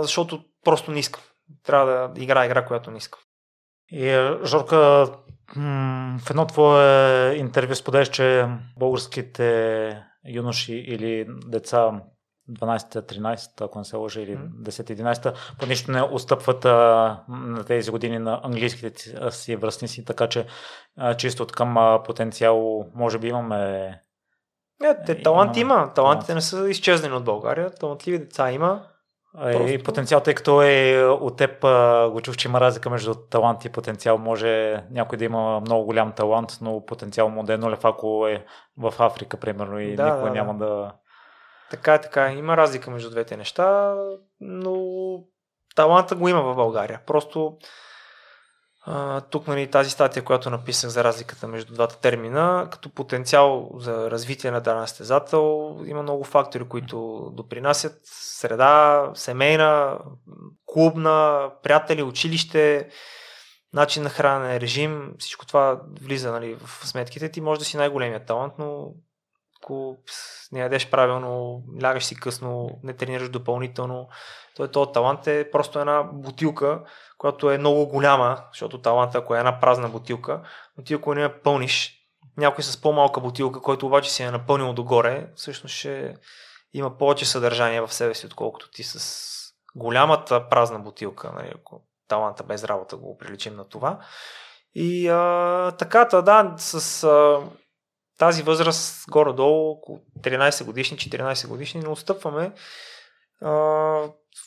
защото просто не искам. Трябва да игра игра, която не искам. И, Жорка, в едно твое интервю споделяш, че българските юноши или деца 12-13, ако не се лъжа, или 10-11, по нищо не отстъпват а, на тези години на английските си връстници, така че а, чисто от към а, потенциал може би имаме... Не, те, талант имаме, има. Талантите не са изчезнали от България. Талантливи деца има. Просто... И потенциал, тъй като е от теб го чух, че има разлика между талант и потенциал. Може някой да има много голям талант, но потенциал му да е нулев, ако е в Африка, примерно, и да, никой да, няма да. да... Така е, така е. Има разлика между двете неща, но таланта го има в България. Просто тук нали, тази статия, която написах за разликата между двата термина, като потенциал за развитие на даден стезател, има много фактори, които допринасят. Среда, семейна, клубна, приятели, училище, начин на хранене, режим, всичко това влиза нали, в сметките. Ти може да си най-големият талант, но ако не ядеш правилно, лягаш си късно, не тренираш допълнително, той този талант е просто една бутилка, която е много голяма, защото таланта, ако е една празна бутилка, но ти ако не я пълниш, някой с по-малка бутилка, който обаче си е напълнил догоре, всъщност ще има повече съдържание в себе си, отколкото ти с голямата празна бутилка, нали, ако таланта без работа го приличим на това. И а, така, да, с а, тази възраст, горе-долу, около 13 годишни, 14 годишни, не отстъпваме. А,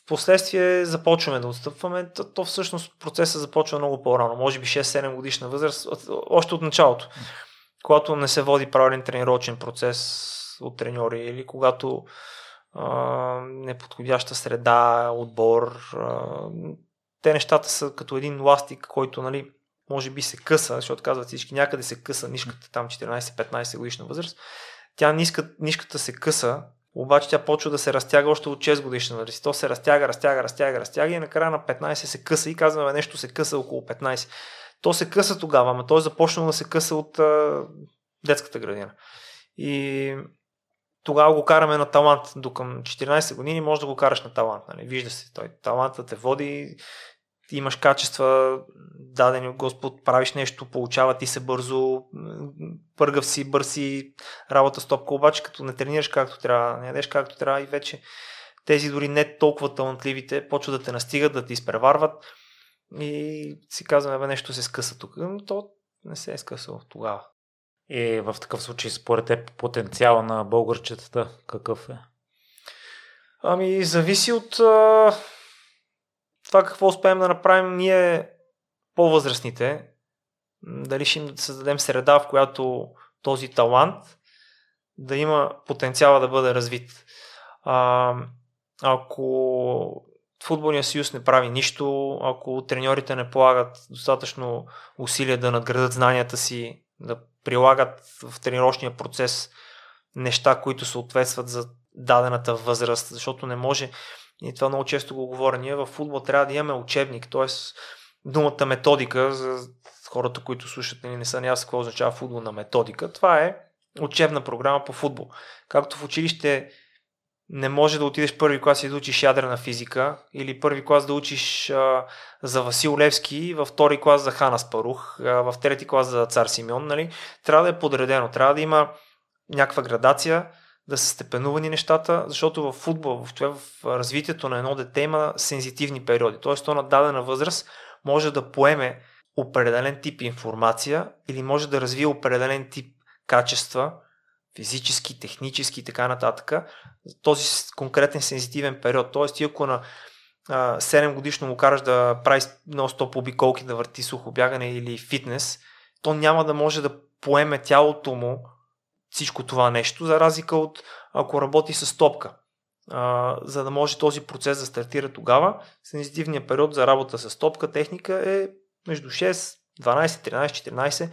в последствие започваме да отстъпваме. То, то всъщност процесът започва много по-рано, може би 6-7 годишна възраст, още от началото, когато не се води правилен тренировъчен процес от треньори или когато а, неподходяща среда, отбор. А, те нещата са като един ластик, който нали, може би се къса, защото казват всички, някъде се къса нишката там 14-15 годишна възраст. Тя ниска, нишката се къса, обаче тя почва да се разтяга още от 6 годишна възраст. То се разтяга, разтяга, разтяга, разтяга и накрая на 15 се къса и казваме нещо се къса около 15. То се къса тогава, ама той е започнал да се къса от а, детската градина. И тогава го караме на талант. До към 14 години може да го караш на талант. Нали? Вижда се, той талантът те води, ти имаш качества, дадени от Господ, правиш нещо, получава ти се бързо, пъргав си, бърси, работа стопка, обаче като не тренираш както трябва, не ядеш както трябва и вече тези дори не толкова талантливите почват да те настигат, да те изпреварват и си казваме, бе, нещо се скъса тук. Но то не се е скъсало тогава. И в такъв случай, според теб, потенциал на българчетата какъв е? Ами, зависи от това какво успеем да направим ние по-възрастните, дали ще им създадем среда, в която този талант да има потенциала да бъде развит. А, ако футболния съюз не прави нищо, ако треньорите не полагат достатъчно усилия да надградат знанията си, да прилагат в тренировъчния процес неща, които съответстват за дадената възраст, защото не може и това много често го говоря. Ние в футбол трябва да имаме учебник, т.е. думата методика за хората, които слушат и нали, не са наясно какво означава футболна методика. Това е учебна програма по футбол. Както в училище не може да отидеш първи клас и да учиш ядрена физика или първи клас да учиш а, за Васил Левски, във втори клас за Хана Спарух, а, в трети клас за Цар Симеон. Нали? Трябва да е подредено, трябва да има някаква градация, да са степенувани нещата, защото в футбол, в, това, в развитието на едно дете има сензитивни периоди. Тоест, то на дадена възраст може да поеме определен тип информация или може да развие определен тип качества, физически, технически и така нататък, този конкретен сензитивен период. Тоест, ти ако на 7 годишно му караш да прави 100 обиколки, да върти сухо бягане или фитнес, то няма да може да поеме тялото му всичко това нещо, за разлика от ако работи с топка. А, за да може този процес да стартира тогава, сензитивният период за работа с топка техника е между 6, 12, 13, 14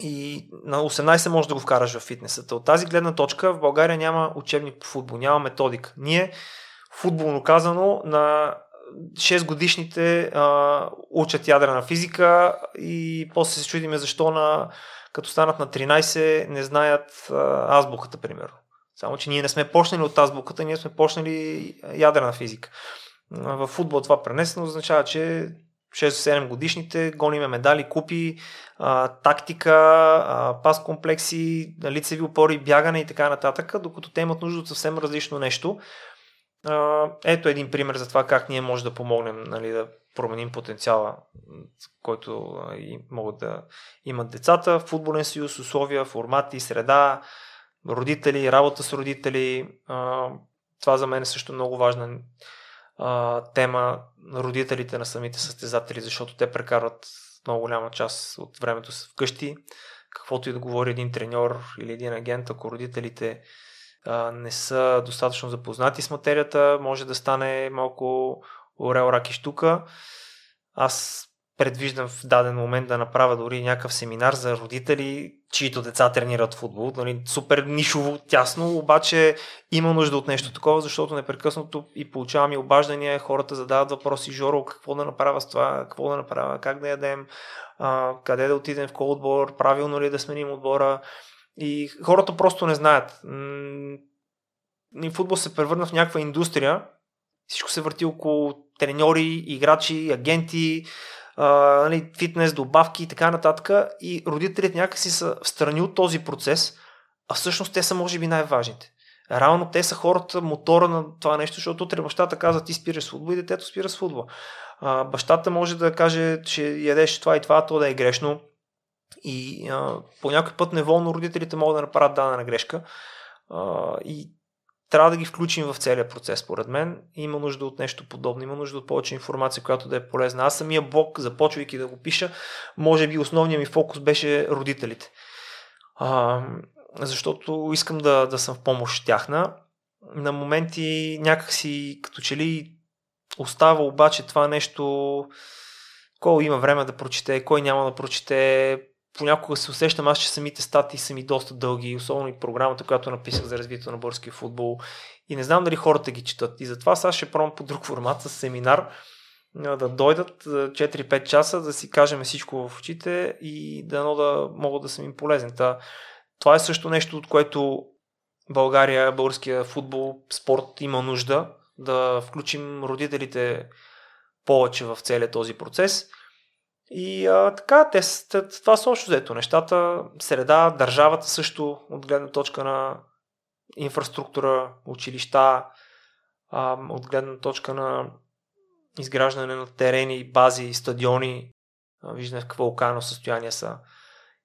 и на 18 може да го вкараш в фитнесата. От тази гледна точка в България няма учебник по футбол, няма методика. Ние, футболно казано, на 6 годишните а, учат ядрена физика и после се чудиме защо на като станат на 13, не знаят азбуката, примерно. Само, че ние не сме почнали от азбуката, ние сме почнали ядрена физика. В футбол това пренесено означава, че 6-7 годишните, гониме медали, купи, а, тактика, а, пас комплекси, лицеви опори, бягане и така нататък, докато те имат нужда от съвсем различно нещо. А, ето един пример за това как ние може да помогнем нали, да променим потенциала, който могат да имат децата. Футболен съюз, условия, формати, среда, родители, работа с родители. Това за мен е също много важна тема на родителите на самите състезатели, защото те прекарват много голяма част от времето си вкъщи. Каквото и да говори един треньор или един агент, ако родителите не са достатъчно запознати с материята, може да стане малко орел, рак и штука. Аз предвиждам в даден момент да направя дори някакъв семинар за родители, чието деца тренират футбол. Нали, супер нишово, тясно, обаче има нужда от нещо такова, защото непрекъснато и получавам и обаждания, хората задават въпроси, Жоро, какво да направя с това, какво да направя, как да ядем, а, къде да отидем в кол отбор, правилно ли е да сменим отбора. И хората просто не знаят. И футбол се превърна в някаква индустрия. Всичко се върти около треньори, играчи, агенти, а, нали, фитнес, добавки и така нататък. И родителите някакси са в страни от този процес, а всъщност те са може би най-важните. Реално те са хората, мотора на това нещо, защото утре бащата казва ти спираш футбол и детето спира с футбол. А, бащата може да каже, че ядеш това и това, то да е грешно. И а, по някой път неволно родителите могат да направят дадена грешка. А, и трябва да ги включим в целия процес, според мен. Има нужда от нещо подобно, има нужда от повече информация, която да е полезна. Аз самия блог, започвайки да го пиша, може би основният ми фокус беше родителите. А, защото искам да, да съм в помощ тяхна. На моменти някакси като че ли остава обаче това нещо, кой има време да прочете, кой няма да прочете, понякога се усещам аз, че самите статии са ми доста дълги, особено и програмата, която написах за развитието на българския футбол. И не знам дали хората ги четат. И затова сега ще пробвам по друг формат с семинар да дойдат 4-5 часа, да си кажем всичко в очите и да, да могат да съм им полезен. Та, това е също нещо, от което България, българския футбол, спорт има нужда да включим родителите повече в целия този процес. И а, така, те, това са още взето нещата. Среда, държавата също, от гледна точка на инфраструктура, училища, а, от гледна точка на изграждане на терени, бази, стадиони. Виждаме в какво окаяно състояние са.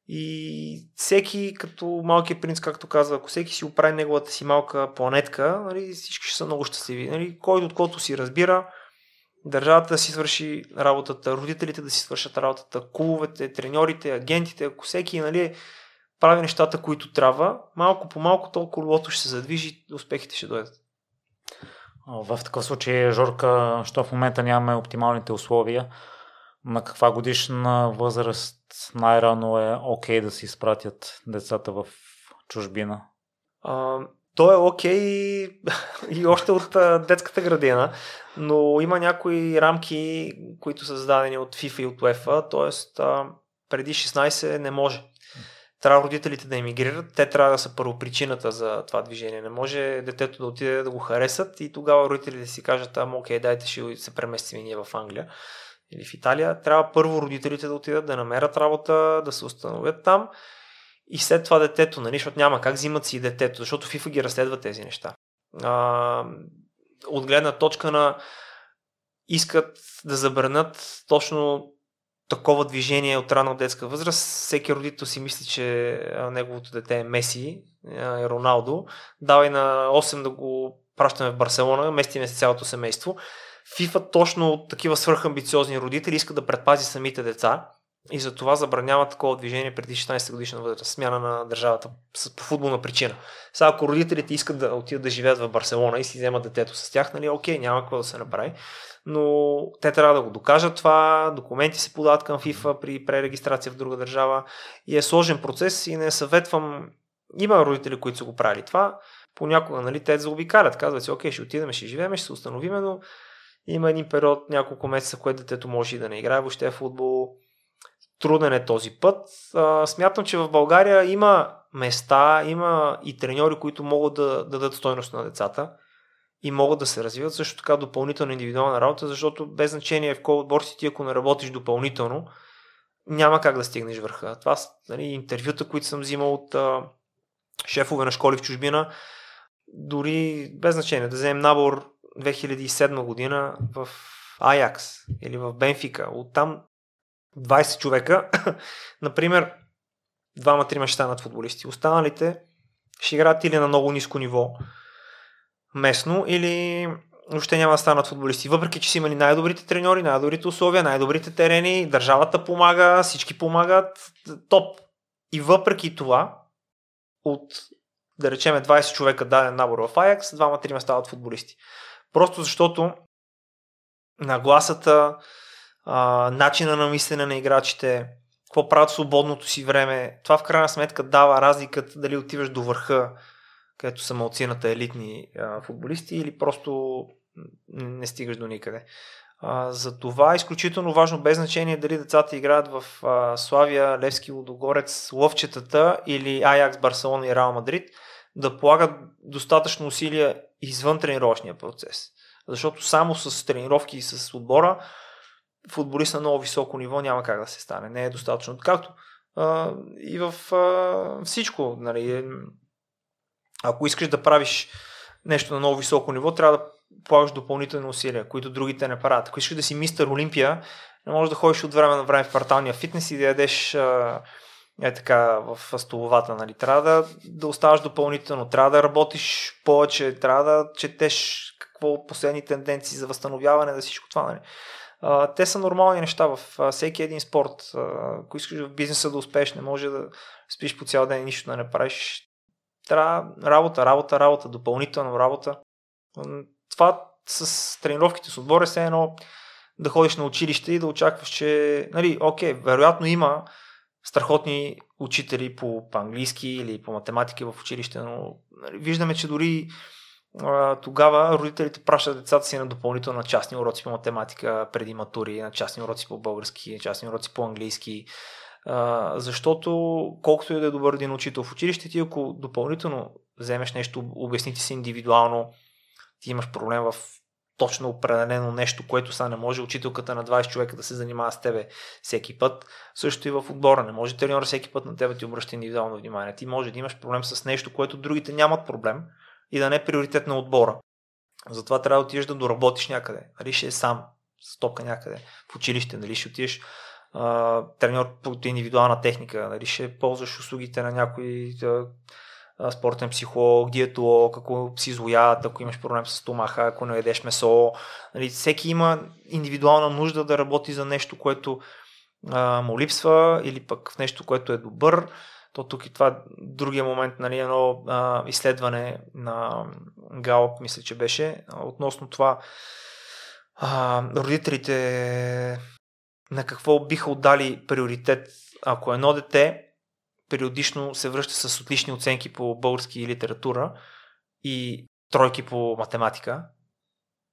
И всеки, като малкият принц, както казва, ако всеки си оправи неговата си малка планетка, нали, всички ще са много щастливи. Нали, който от който си разбира, държавата да си свърши работата, родителите да си свършат работата, клубовете, треньорите, агентите, ако всеки нали, прави нещата, които трябва, малко по малко толкова колелото ще се задвижи, успехите ще дойдат. В такъв случай, Жорка, що в момента нямаме оптималните условия, на каква годишна възраст най-рано е окей okay да си изпратят децата в чужбина? А, то е окей okay и още от а, детската градина, но има някои рамки, които са зададени от FIFA и от UEFA, т.е. преди 16 не може. Трябва родителите да емигрират, те трябва да са първопричината за това движение. Не може детето да отиде да го харесат и тогава родителите си кажат, ама окей, дайте ще се преместим и ние в Англия или в Италия. Трябва първо родителите да отидат да намерят работа, да се установят там и след това детето, нали, защото няма как взимат си детето, защото FIFA ги разследва тези неща. А, от гледна точка на искат да забранят точно такова движение от рана детска възраст. Всеки родител си мисли, че неговото дете е Меси, е Роналдо. Давай на 8 да го пращаме в Барселона, местиме се цялото семейство. FIFA точно от такива свръхамбициозни родители иска да предпази самите деца и за това забранява такова движение преди 16 годишна възраст, смяна на държавата по футболна причина. Сега, ако родителите искат да отидат да живеят в Барселона и си вземат детето с тях, нали, окей, няма какво да се направи, но те трябва да го докажат това, документи се подават към FIFA при пререгистрация в друга държава. И е сложен процес и не съветвам, има родители, които са го правили това, понякога нали, те заобикалят, казват си, окей, ще отидем, ще живеем, ще се установиме, но има един период, няколко месеца, което детето може и да не играе въобще в футбол, труден е този път. А, смятам, че в България има места, има и треньори, които могат да, да дадат стойност на децата и могат да се развиват също така допълнително индивидуална работа, защото без значение в кой отбор си ти, ако не работиш допълнително, няма как да стигнеш върха. Това са нали, интервюта, които съм взимал от а, шефове на школи в чужбина, дори без значение, да вземем набор 2007 година в Аякс или в Бенфика. Оттам 20 човека, например, двама-трима ще станат футболисти. Останалите ще играят или на много ниско ниво местно, или въобще няма да станат футболисти. Въпреки, че са имали най-добрите треньори, най-добрите условия, най-добрите терени, държавата помага, всички помагат, топ. И въпреки това, от да речеме 20 човека даден набор в Аякс, двама-трима стават футболисти. Просто защото нагласата, а, начина на мислене на играчите, какво правят свободното си време, това в крайна сметка дава разликата дали отиваш до върха, където са малцината елитни а, футболисти или просто не стигаш до никъде. А, за това е изключително важно, без значение дали децата играят в а, Славия, Левски, Лудогорец, Лъвчетата или Аякс, Барселона и Реал Мадрид, да полагат достатъчно усилия извън тренировъчния процес. Защото само с тренировки и с отбора футболист на много високо ниво няма как да се стане. Не е достатъчно. Както а, и в а, всичко. Нали, ако искаш да правиш нещо на много високо ниво, трябва да полагаш допълнителни усилия, които другите не правят. Ако искаш да си мистер Олимпия, не можеш да ходиш от време на време в кварталния фитнес и да ядеш а, е така в столовата. Нали. Трябва да, да оставаш допълнително, трябва да работиш повече, трябва да четеш какво последни тенденции за възстановяване, да всичко това. Нали. Те са нормални неща в всеки един спорт. А, ако искаш в бизнеса да успееш, не може да спиш по цял ден и нищо да не правиш. Трябва работа, работа, работа, допълнителна работа. Това с тренировките с отбора е едно да ходиш на училище и да очакваш, че, нали, окей, вероятно има страхотни учители по, по английски или по математика в училище, но нали, виждаме, че дори тогава родителите пращат децата си на допълнително частни уроци по математика преди матури, на частни уроци по български, на частни уроци по английски. Защото колкото и да е добър един учител в училище, ти ако допълнително вземеш нещо, обясни ти се индивидуално, ти имаш проблем в точно определено нещо, което са не може учителката на 20 човека да се занимава с тебе всеки път. Също и в отбора. Не може треньор всеки път на тебе ти обръща индивидуално внимание. Ти може да имаш проблем с нещо, което другите нямат проблем и да не е приоритет на отбора. Затова трябва да отидеш да доработиш някъде. Дали ще е сам, стока някъде, в училище, дали ще отидеш а, треньор по индивидуална техника, дали ще ползваш услугите на някой да, спортен психолог, диетолог, ако си злоят, ако имаш проблем с стомаха, ако не едеш месо. Нали, всеки има индивидуална нужда да работи за нещо, което а, му липсва или пък в нещо, което е добър. То тук и това другия момент, нали, едно а, изследване на Галоп, мисля, че беше, относно това а, родителите на какво биха отдали приоритет, ако едно дете периодично се връща с отлични оценки по български литература и тройки по математика,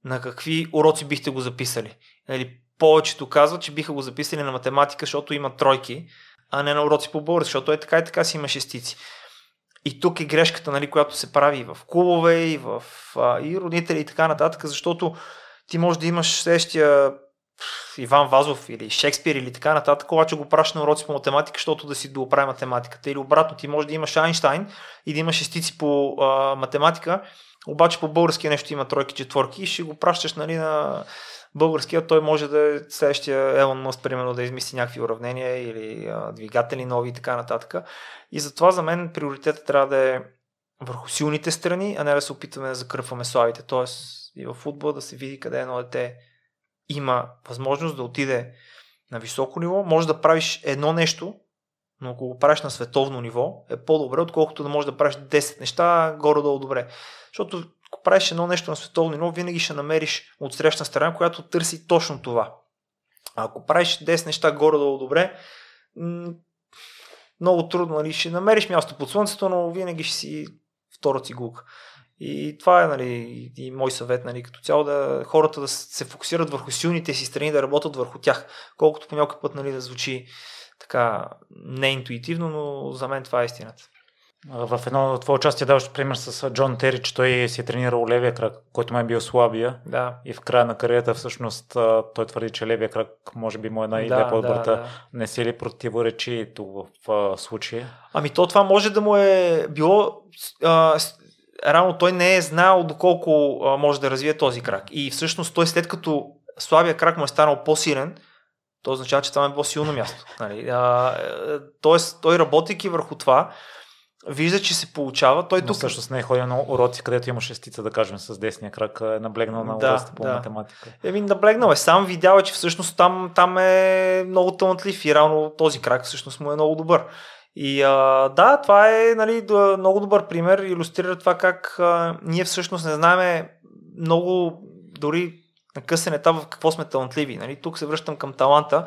на какви уроци бихте го записали? Нали, повечето казват, че биха го записали на математика, защото има тройки, а не на уроци по български, защото е така и така си има шестици. И тук е грешката, нали, която се прави и в клубове, и в а, и родители и така нататък, защото ти може да имаш следващия Иван Вазов или Шекспир или така нататък, обаче го праща на уроци по математика, защото да си дооправи математиката. Или обратно, ти може да имаш Айнштайн и да имаш шестици по а, математика, обаче по български нещо има тройки, четворки и ще го пращаш нали, на българския, той може да е следващия Елон Мъс, примерно, да измисли някакви уравнения или а, двигатели нови и така нататък. И затова за мен приоритетът трябва да е върху силните страни, а не да се опитваме да закърпваме славите. Тоест и в футбол да се види къде едно дете има възможност да отиде на високо ниво, може да правиш едно нещо, но ако го правиш на световно ниво, е по-добре, отколкото да можеш да правиш 10 неща горе-долу добре. Защото ако правиш едно нещо на световно ниво, винаги ще намериш от срещна страна, която търси точно това. А ако правиш 10 неща горе-долу добре, много трудно, нали, ще намериш място под слънцето, но винаги ще си втора цигулка. И това е нали, и мой съвет нали, като цяло да хората да се фокусират върху силните си страни, да работят върху тях, колкото по някой път нали, да звучи така неинтуитивно, но за мен това е истината. В едно твое участие даваш пример с Джон Тери, че той си е тренирал левия крак, който ме е бил слабия. Да. И в края на кариерата всъщност той твърди, че левия крак може би му е най Да, по-добрата. да, да. Не се ли противоречи тук в случая? Ами то това може да му е било... А, рано той не е знаел доколко а, може да развие този крак. И всъщност той след като слабия крак му е станал по-силен, то означава, че това е било силно място. Нали? А, е, тоест, той работейки върху това, вижда, че се получава. Той Но тук всъщност не е ходил на уроци, където има шестица, да кажем, с десния крак, е наблегнал на Да, уроците по да. математика. Еми, наблегнал е сам, видял е, че всъщност там, там е много талантлив и реално този крак всъщност му е много добър. И а, да, това е нали, много добър пример, илюстрира това как а, ние всъщност не знаем много, дори на късен етап в какво сме талантливи. Нали? Тук се връщам към таланта,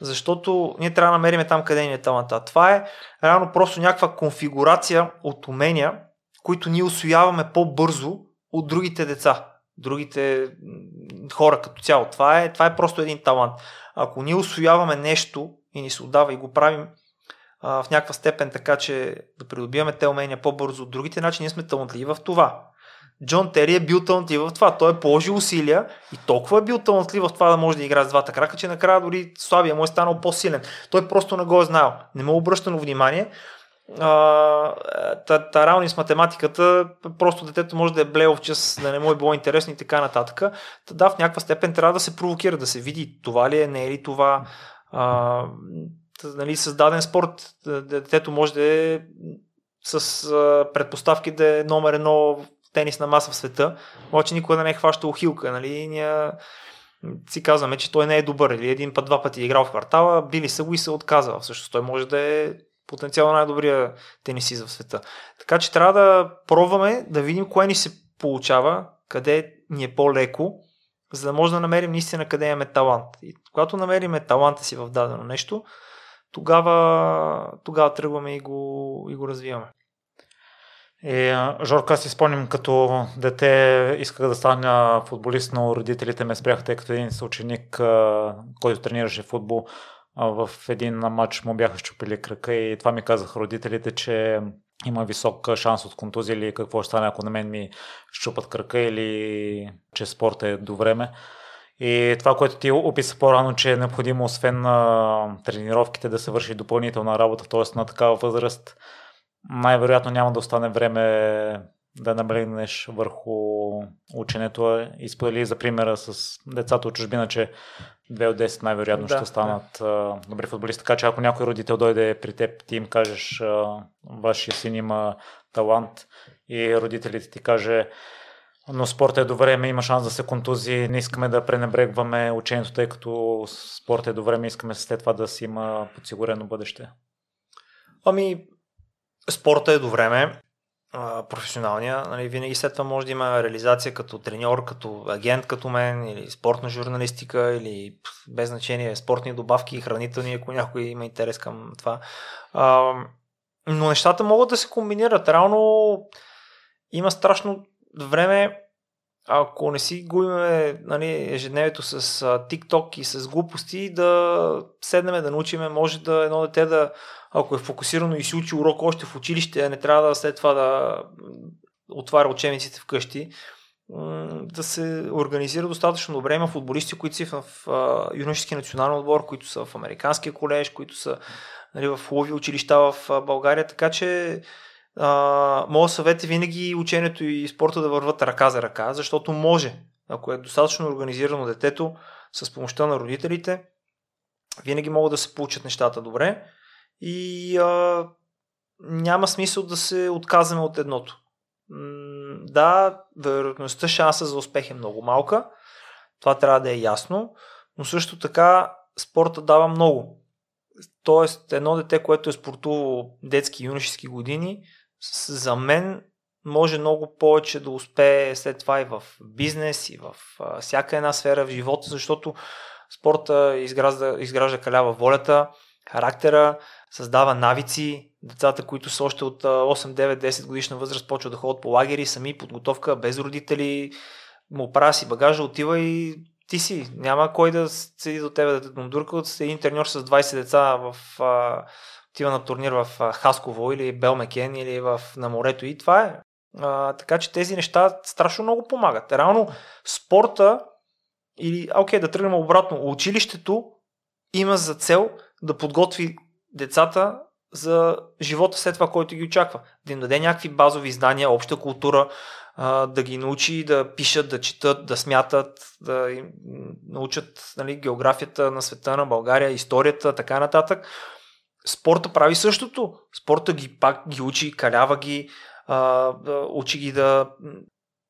защото ние трябва да намерим там къде ни е таланта. Това е реално просто някаква конфигурация от умения, които ние освояваме по-бързо от другите деца, другите хора като цяло. Това е, това е просто един талант. Ако ние освояваме нещо и ни се отдава и го правим а, в някаква степен така, че да придобиваме те умения по-бързо от другите, значи ние сме талантливи в това. Джон Тери е бил талантлив в това. Той е положил усилия и толкова е бил талантлив в това да може да играе с двата крака, че накрая дори слабия му е станал по-силен. Той просто не го е знаел. Не му е обръщано внимание. Та, та с математиката, просто детето може да е блеял в час, да не му е било интересно и така нататък. Та да, в някаква степен трябва да се провокира, да се види това ли е, не е ли това. А, нали, създаден спорт, детето може да е с а, предпоставки да е номер едно тенисна маса в света, обаче никога не е хващал хилка. Нали? Ние си казваме, че той не е добър или един път, два пъти е играл в квартала, били са го и се отказва. Всъщност той може да е потенциално най-добрия тенисист в света. Така че трябва да пробваме да видим кое ни се получава, къде ни е по-леко, за да може да намерим наистина къде имаме талант. И когато намерим таланта си в дадено нещо, тогава, тогава тръгваме и го, и го развиваме. И, Жорка, си спомням като дете исках да стана футболист, но родителите ме спряха, тъй като един съученик, който тренираше футбол, в един матч му бяха щупили крака и това ми казаха родителите, че има висок шанс от контузия или какво ще стане, ако на мен ми щупат крака или че спорта е до време. И това, което ти описа по-рано, че е необходимо, освен на тренировките, да се върши допълнителна работа, т.е. на такава възраст, най-вероятно няма да остане време да наблегнеш върху ученето. И сподели за примера с децата от чужбина, че 2 от 10 най-вероятно Да, ще станат а, добри футболисти. Така че ако някой родител дойде при теб, ти им кажеш, вашия син има талант и родителите ти каже, но спорта е до време, има шанс да се контузи, не искаме да пренебрегваме учението, тъй като спорта е до време, искаме след това да си има подсигурено бъдеще. Ами, спорта е до време, професионалния. Нали, винаги след това може да има реализация като треньор, като агент като мен, или спортна журналистика, или без значение спортни добавки и хранителни, ако някой има интерес към това. А, но нещата могат да се комбинират. Реално има страшно време, ако не си губиме нали, ежедневието с TikTok и с глупости, да седнем да научиме, може да едно дете да, ако е фокусирано и си учи урок още в училище, не трябва да след това да отваря учебниците вкъщи, да се организира достатъчно добре. Има футболисти, които са в юношески национален отбор, които са в американския колеж, които са нали, в хубави училища в България, така че а, моят съвет е винаги учението и спорта да върват ръка за ръка, защото може, ако е достатъчно организирано детето, с помощта на родителите, винаги могат да се получат нещата добре и а, няма смисъл да се отказваме от едното. Да, вероятността, шанса за успех е много малка, това трябва да е ясно, но също така спорта дава много. Тоест, едно дете, което е спортувало детски и юношески години, за мен може много повече да успее след това и в бизнес, и в а, всяка една сфера в живота, защото спорта изгражда, изгражда калява волята, характера, създава навици. Децата, които са още от а, 8, 9, 10 годишна възраст, почват да ходят по лагери, сами подготовка, без родители, му правя си багажа, отива и ти си. Няма кой да седи до тебе да те от един треньор с 20 деца в а, отива на турнир в Хасково или Белмекен или в, на морето и това е. А, така че тези неща страшно много помагат. Реално спорта или, окей, да тръгнем обратно, училището има за цел да подготви децата за живота след това, който ги очаква. Да им даде някакви базови знания, обща култура, да ги научи да пишат, да четат, да смятат, да им научат нали, географията на света, на България, историята, така нататък. Спорта прави същото. Спорта ги пак ги учи, калява ги, учи ги да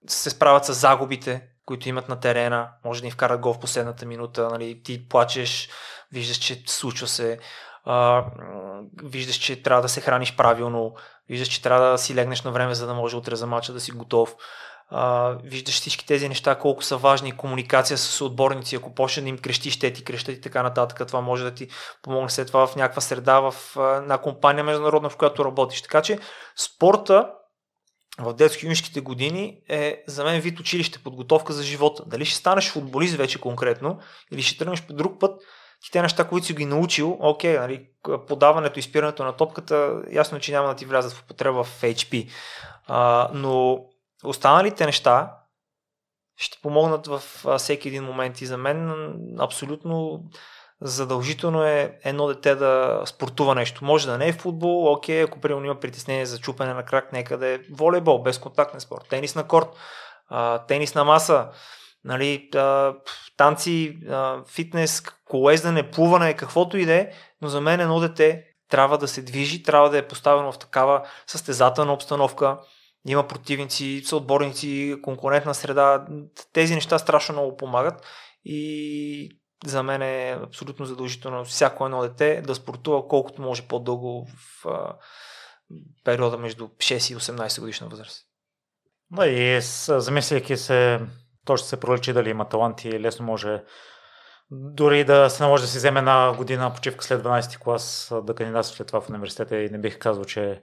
се справят с загубите, които имат на терена. Може да ни вкарат гол в последната минута. Нали, ти плачеш, виждаш, че случва се а, виждаш, че трябва да се храниш правилно, виждаш, че трябва да си легнеш на време, за да може утре за мача да си готов. А, виждаш всички тези неща, колко са важни, комуникация с отборници, ако почне да им крещиш, те ти крещат и така нататък, това може да ти помогне след това в някаква среда, в една компания международна, в която работиш. Така че спорта в детско-юнишките години е за мен вид училище, подготовка за живота. Дали ще станеш футболист вече конкретно или ще тръгнеш по друг път, ти те неща, които си ги научил, окей, нали, подаването и спирането на топката, ясно, че няма да ти влязат в употреба в HP. А, но останалите неща ще помогнат в всеки един момент. И за мен абсолютно задължително е едно дете да спортува нещо. Може да не е футбол, окей, ако примерно има притеснение за чупене на крак, нека да е волейбол, безконтактен спорт, тенис на корт, тенис на маса, нали, танци, фитнес, колездане, плуване, каквото и да е, но за мен едно дете трябва да се движи, трябва да е поставено в такава състезателна обстановка, има противници, съотборници, конкурентна среда. Тези неща страшно много помагат и за мен е абсолютно задължително всяко едно дете да спортува колкото може по-дълго в а, периода между 6 и 18 годишна възраст. Да, и замисляйки се, то ще се проличи дали има талант и лесно може дори да се наложи да си вземе една година почивка след 12 клас да кандидатства след това в университета и не бих казал, че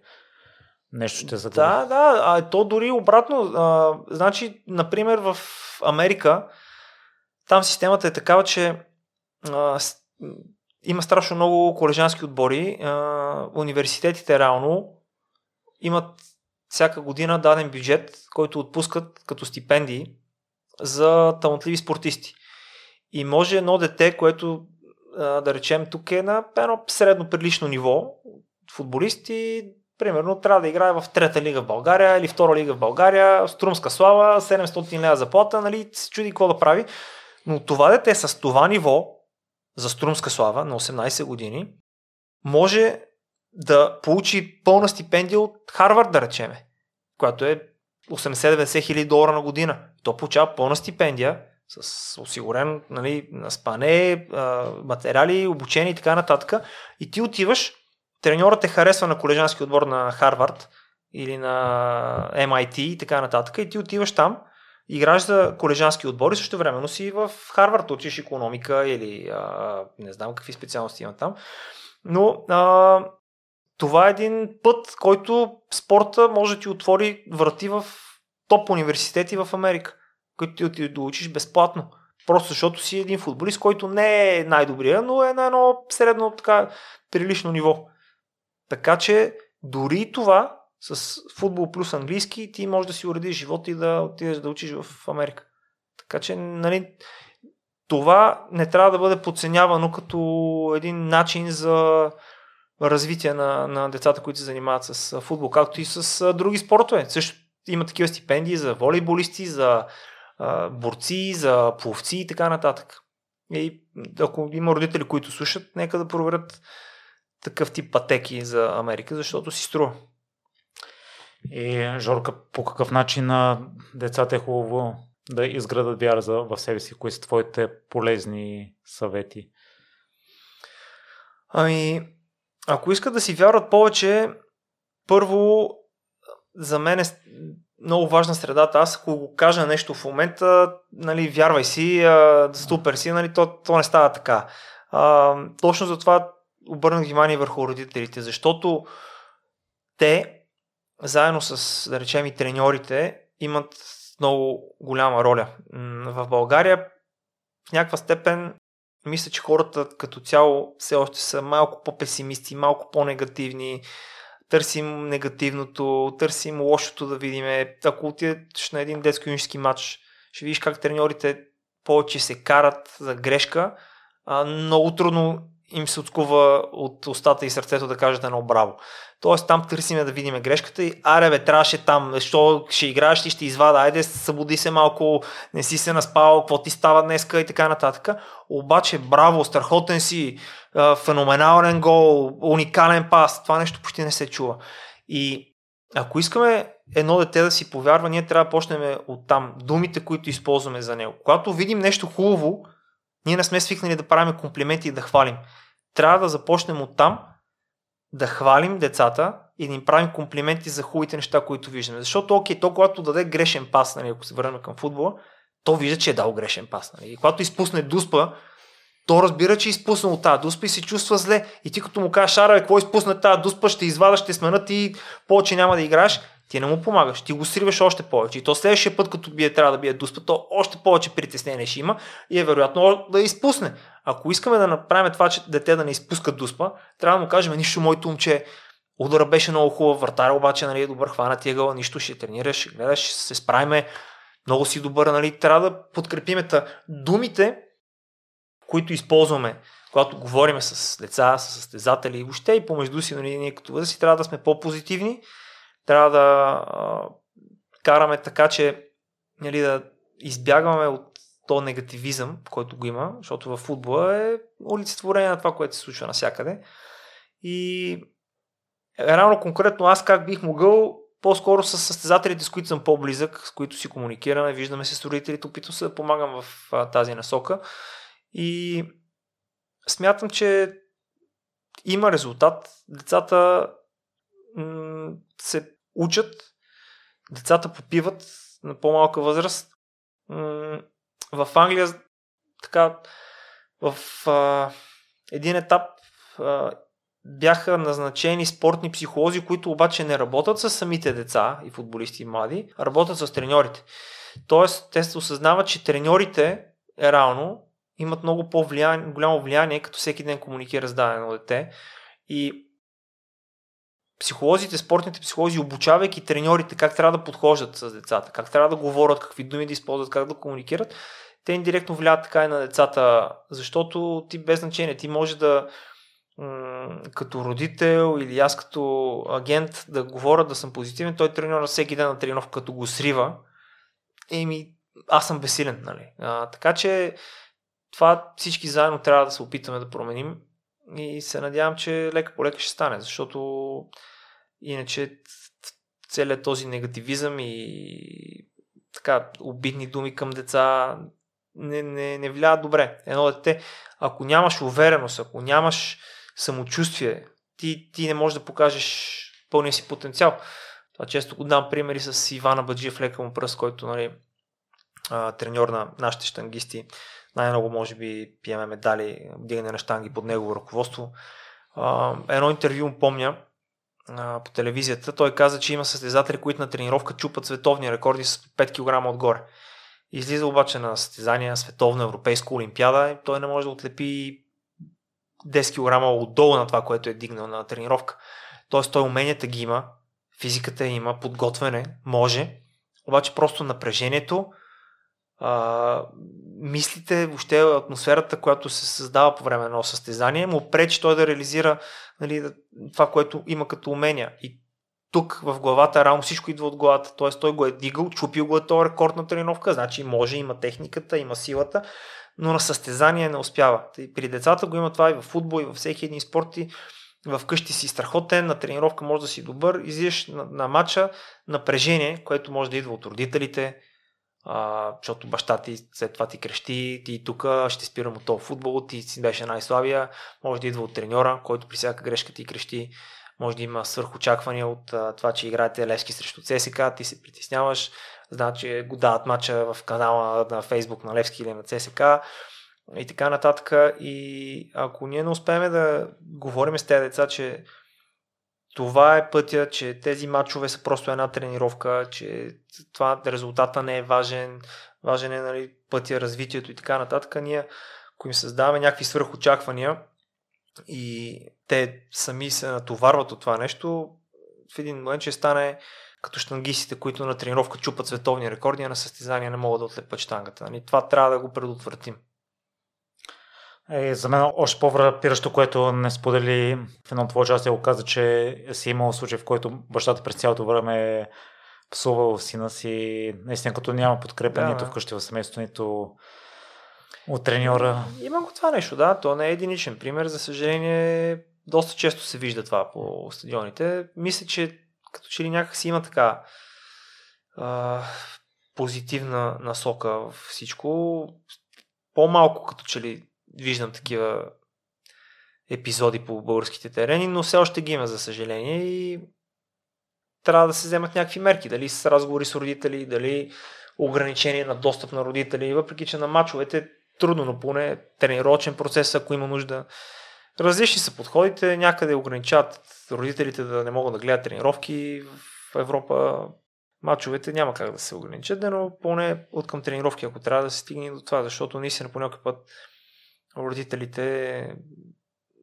нещо ще загуби. Да, да, а то дори обратно. А, значи, например, в Америка там системата е такава, че а, с, има страшно много колежански отбори. А, университетите реално имат всяка година даден бюджет, който отпускат като стипендии за талантливи спортисти. И може едно дете, което да речем тук е на едно средно прилично ниво, футболист и примерно трябва да играе в трета лига в България или втора лига в България, Струмска слава, 700 лева заплата, нали, се чуди какво да прави. Но това дете с това ниво за Струмска слава на 18 години може да получи пълна стипендия от Харвард, да речеме, която е 80-90 хиляди долара на година. То получава пълна стипендия с осигурен нали, на спане, материали, обучение и така нататък. И ти отиваш, треньорът те харесва на колежански отбор на Харвард или на MIT и така нататък. И ти отиваш там, играш за колежански отбор и също времено си в Харвард, учиш економика или а, не знам какви специалности има там. Но а, това е един път, който спорта може да ти отвори врати в топ университети в Америка които ти да учиш безплатно. Просто защото си един футболист, който не е най-добрия, но е на едно средно така прилично ниво. Така че дори това с футбол плюс английски ти можеш да си уредиш живота и да отидеш да учиш в Америка. Така че, нали, това не трябва да бъде подценявано като един начин за развитие на, на децата, които се занимават с футбол, както и с други спортове. Също има такива стипендии за волейболисти, за борци, за пловци и така нататък. И ако има родители, които слушат, нека да проверят такъв тип пътеки за Америка, защото си струва. И Жорка, по какъв начин на децата е хубаво да изградат вяра за, в себе си? Кои са твоите полезни съвети? Ами, ако искат да си вярват повече, първо, за мен е много важна средата. Аз ако го кажа нещо в момента, нали, вярвай си, а, супер си, нали, то, то не става така. А, точно за това обърнах внимание върху родителите, защото те, заедно с, да речем, и треньорите, имат много голяма роля. В България в някаква степен мисля, че хората като цяло все още са малко по-песимисти, малко по-негативни. Търсим негативното, търсим лошото да видим. Ако отидеш на един детско-юнически матч, ще видиш как треньорите повече се карат за грешка. Много трудно им се отскува от устата и сърцето да кажат едно браво. Тоест там търсиме да видим грешката и аре бе, трябваше там, защо ще играеш и ще извада, айде събуди се малко, не си се наспал, какво ти става днеска и така нататък. Обаче браво, страхотен си, феноменален гол, уникален пас, това нещо почти не се чува. И ако искаме едно дете да си повярва, ние трябва да почнем от там. Думите, които използваме за него. Когато видим нещо хубаво, ние не сме свикнали да правим комплименти и да хвалим. Трябва да започнем от там, да хвалим децата и да им правим комплименти за хубавите неща, които виждаме. Защото, окей, то когато даде грешен пас, нали, ако се върнем към футбола, то вижда, че е дал грешен пас. Нали. И когато изпусне дуспа, то разбира, че е изпуснал тази дуспа и се чувства зле. И ти като му кажеш, Ара, какво изпусна тази дуспа, ще извада, ще сменят и повече няма да играеш, ти не му помагаш, ти го сриваш още повече. И то следващия път, като бие, трябва да бие дуспа, то още повече притеснение ще има и е вероятно да изпусне. Ако искаме да направим това, че дете да не изпуска дуспа, трябва да му кажем, нищо, моето момче, удара беше много хубав, вратаря обаче нали, е добър, хвана ти ъгъла, нищо, ще тренираш, ще гледаш, ще се справиме, много си добър, нали, трябва да подкрепиме та. Думите, които използваме, когато говорим с деца, с състезатели и въобще и помежду си, нали, ние като възраст, трябва да сме по-позитивни, трябва да а, караме така, че нали, да избягваме от то негативизъм, който го има, защото в футбола е олицетворение на това, което се случва навсякъде. И реално конкретно аз как бих могъл по-скоро с състезателите, с които съм по-близък, с които си комуникираме, виждаме се с родителите, опитвам се да помагам в а, тази насока. И смятам, че има резултат. Децата се учат, децата попиват на по-малка възраст. В Англия така в а, един етап а, бяха назначени спортни психолози, които обаче не работят с самите деца и футболисти и млади, а работят с треньорите. Тоест, те се осъзнават, че треньорите е реално имат много по-голямо влияние, като всеки ден комуникира с дадено дете. И психолозите, спортните психолози, обучавайки треньорите как трябва да подхождат с децата, как трябва да говорят, какви думи да използват, как да комуникират, те индиректно влияят така и на децата, защото ти без значение, ти може да като родител или аз като агент да говоря да съм позитивен, той треньора всеки ден на тренировка, като го срива, еми, аз съм безсилен, нали? А, така че това всички заедно трябва да се опитаме да променим и се надявам, че лека по лека ще стане, защото иначе целият този негативизъм и така обидни думи към деца не, не, не влияят добре. Едно дете, ако нямаш увереност, ако нямаш самочувствие, ти, ти не можеш да покажеш пълния си потенциал. Това често го дам примери с Ивана Баджиев, лека му пръст, който нали, треньор на нашите штангисти. Най-много може би пиеме медали, вдигане на штанги под негово ръководство. Едно интервю му помня а, по телевизията. Той каза, че има състезатели, които на тренировка чупат световни рекорди с 5 кг отгоре. Излиза обаче на състезания, световна, европейска олимпиада и той не може да отлепи 10 кг отдолу на това, което е дигнал на тренировка. Тоест той уменията ги има, физиката има, подготвяне, може, обаче просто напрежението, а, мислите, въобще атмосферата, която се създава по време на едно състезание, му пречи той да реализира нали, това, което има като умения. И тук в главата рано всичко идва от главата. Т.е. той го е дигал, чупил го е този рекорд на тренировка, значи може, има техниката, има силата, но на състезание не успява. И при децата го има това и в футбол, и във всеки един спорт. И в къщи си страхотен, на тренировка може да си добър, излизаш на, на матча напрежение, което може да идва от родителите, а, защото баща ти след това ти крещи, ти тук ще спирам от този футбол, ти си беше най-слабия, може да идва от треньора, който при всяка грешка ти крещи, може да има свърхочаквания от а, това, че играете Левски срещу ЦСК, ти се притесняваш, значи го дават мача в канала на Фейсбук на Левски или на ЦСК и така нататък. И ако ние не успеем да говорим с тези деца, че това е пътя, че тези матчове са просто една тренировка, че това резултата не е важен, важен е нали, пътя, развитието и така нататък. Ние ако им създаваме някакви свръхочаквания и те сами се натоварват от това нещо, в един момент ще стане като штангистите, които на тренировка чупат световни рекорди, а на състезания не могат да отлепат штангата. Нали? Това трябва да го предотвратим. Е, за мен още по-врапиращо, което не сподели в едно твое участие, го каза, че си имал случай, в който бащата през цялото време е псувал сина си, наистина като няма подкрепа да, нито вкъщи в семейството, нито от треньора. Има го това нещо, да. То не е единичен пример. За съжаление, доста често се вижда това по стадионите. Мисля, че като че ли някак си има така а, позитивна насока в всичко. По-малко като че ли виждам такива епизоди по българските терени, но все още ги има, за съжаление, и трябва да се вземат някакви мерки, дали с разговори с родители, дали ограничение на достъп на родители, въпреки че на мачовете трудно, но поне тренировачен процес, ако има нужда. Различни са подходите, някъде ограничават родителите да не могат да гледат тренировки в Европа. Мачовете няма как да се ограничат, но поне от към тренировки, ако трябва да се стигне до това, защото наистина по някакъв път родителите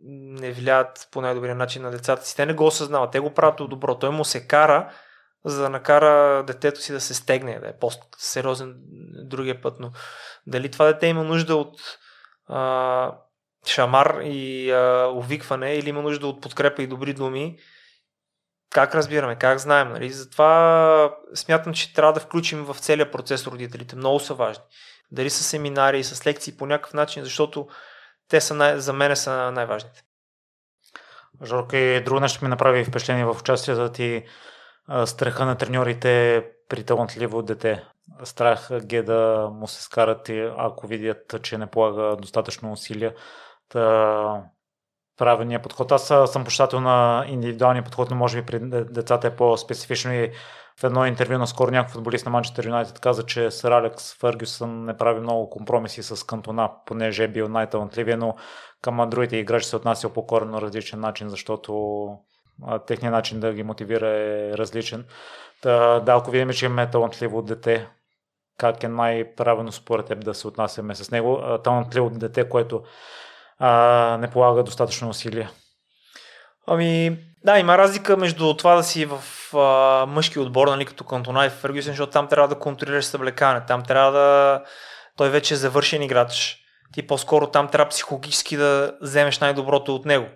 не влияят по най-добрия начин на децата си. Те не го осъзнават, те го правят от добро. Той му се кара, за да накара детето си да се стегне, да е по-сериозен другия път. Но дали това дете има нужда от а, шамар и а, увикване или има нужда от подкрепа и добри думи, как разбираме, как знаем. Нали? Затова смятам, че трябва да включим в целия процес родителите. Много са важни дали са семинари, с лекции по някакъв начин, защото те са най- за мен са най-важните. Жорка и друго нещо ми направи впечатление в участието ти страха на треньорите при талантливо дете. Страх ги да му се скарат, ако видят, че не полага достатъчно усилия. Та, правилния подход. Аз съм почитател на индивидуалния подход, но може би при децата е по-специфично и в едно интервю наскоро някой футболист на Манчестър Юнайтед каза, че сър Алекс Фъргюсън не прави много компромиси с Кантона, понеже е бил най-талантливия, но към другите играчи се отнася по коренно различен начин, защото техният начин да ги мотивира е различен. Та, да, ако видим, че имаме талантливо дете, как е най-правилно според теб да се отнасяме с него? Талантливо дете, което а, не полага достатъчно усилия. Ами, да, има разлика между това да си в а, мъжки отбор, нали, като Кантона и Фергюсен, защото там трябва да контролираш съблекане, там трябва да... Той вече е завършен играч. Ти по-скоро там трябва психологически да вземеш най-доброто от него.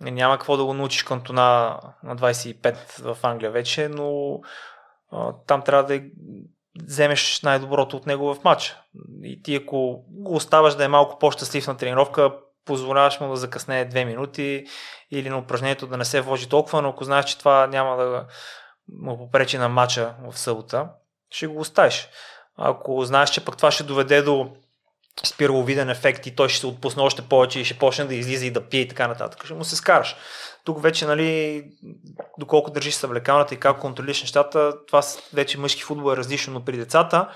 Няма какво да го научиш Кантона на 25 в Англия вече, но а, там трябва да вземеш най-доброто от него в матча. И ти ако го оставаш да е малко по-щастлив на тренировка, позволяваш му да закъснее две минути или на упражнението да не се вложи толкова, но ако знаеш, че това няма да му попречи на матча в събота, ще го оставиш. Ако знаеш, че пък това ще доведе до спираловиден ефект и той ще се отпусне още повече и ще почне да излиза и да пие и така нататък, ще му се скараш. Тук вече, нали, доколко държиш съвлекалната и как контролираш нещата, това вече мъжки футбол е различно, но при децата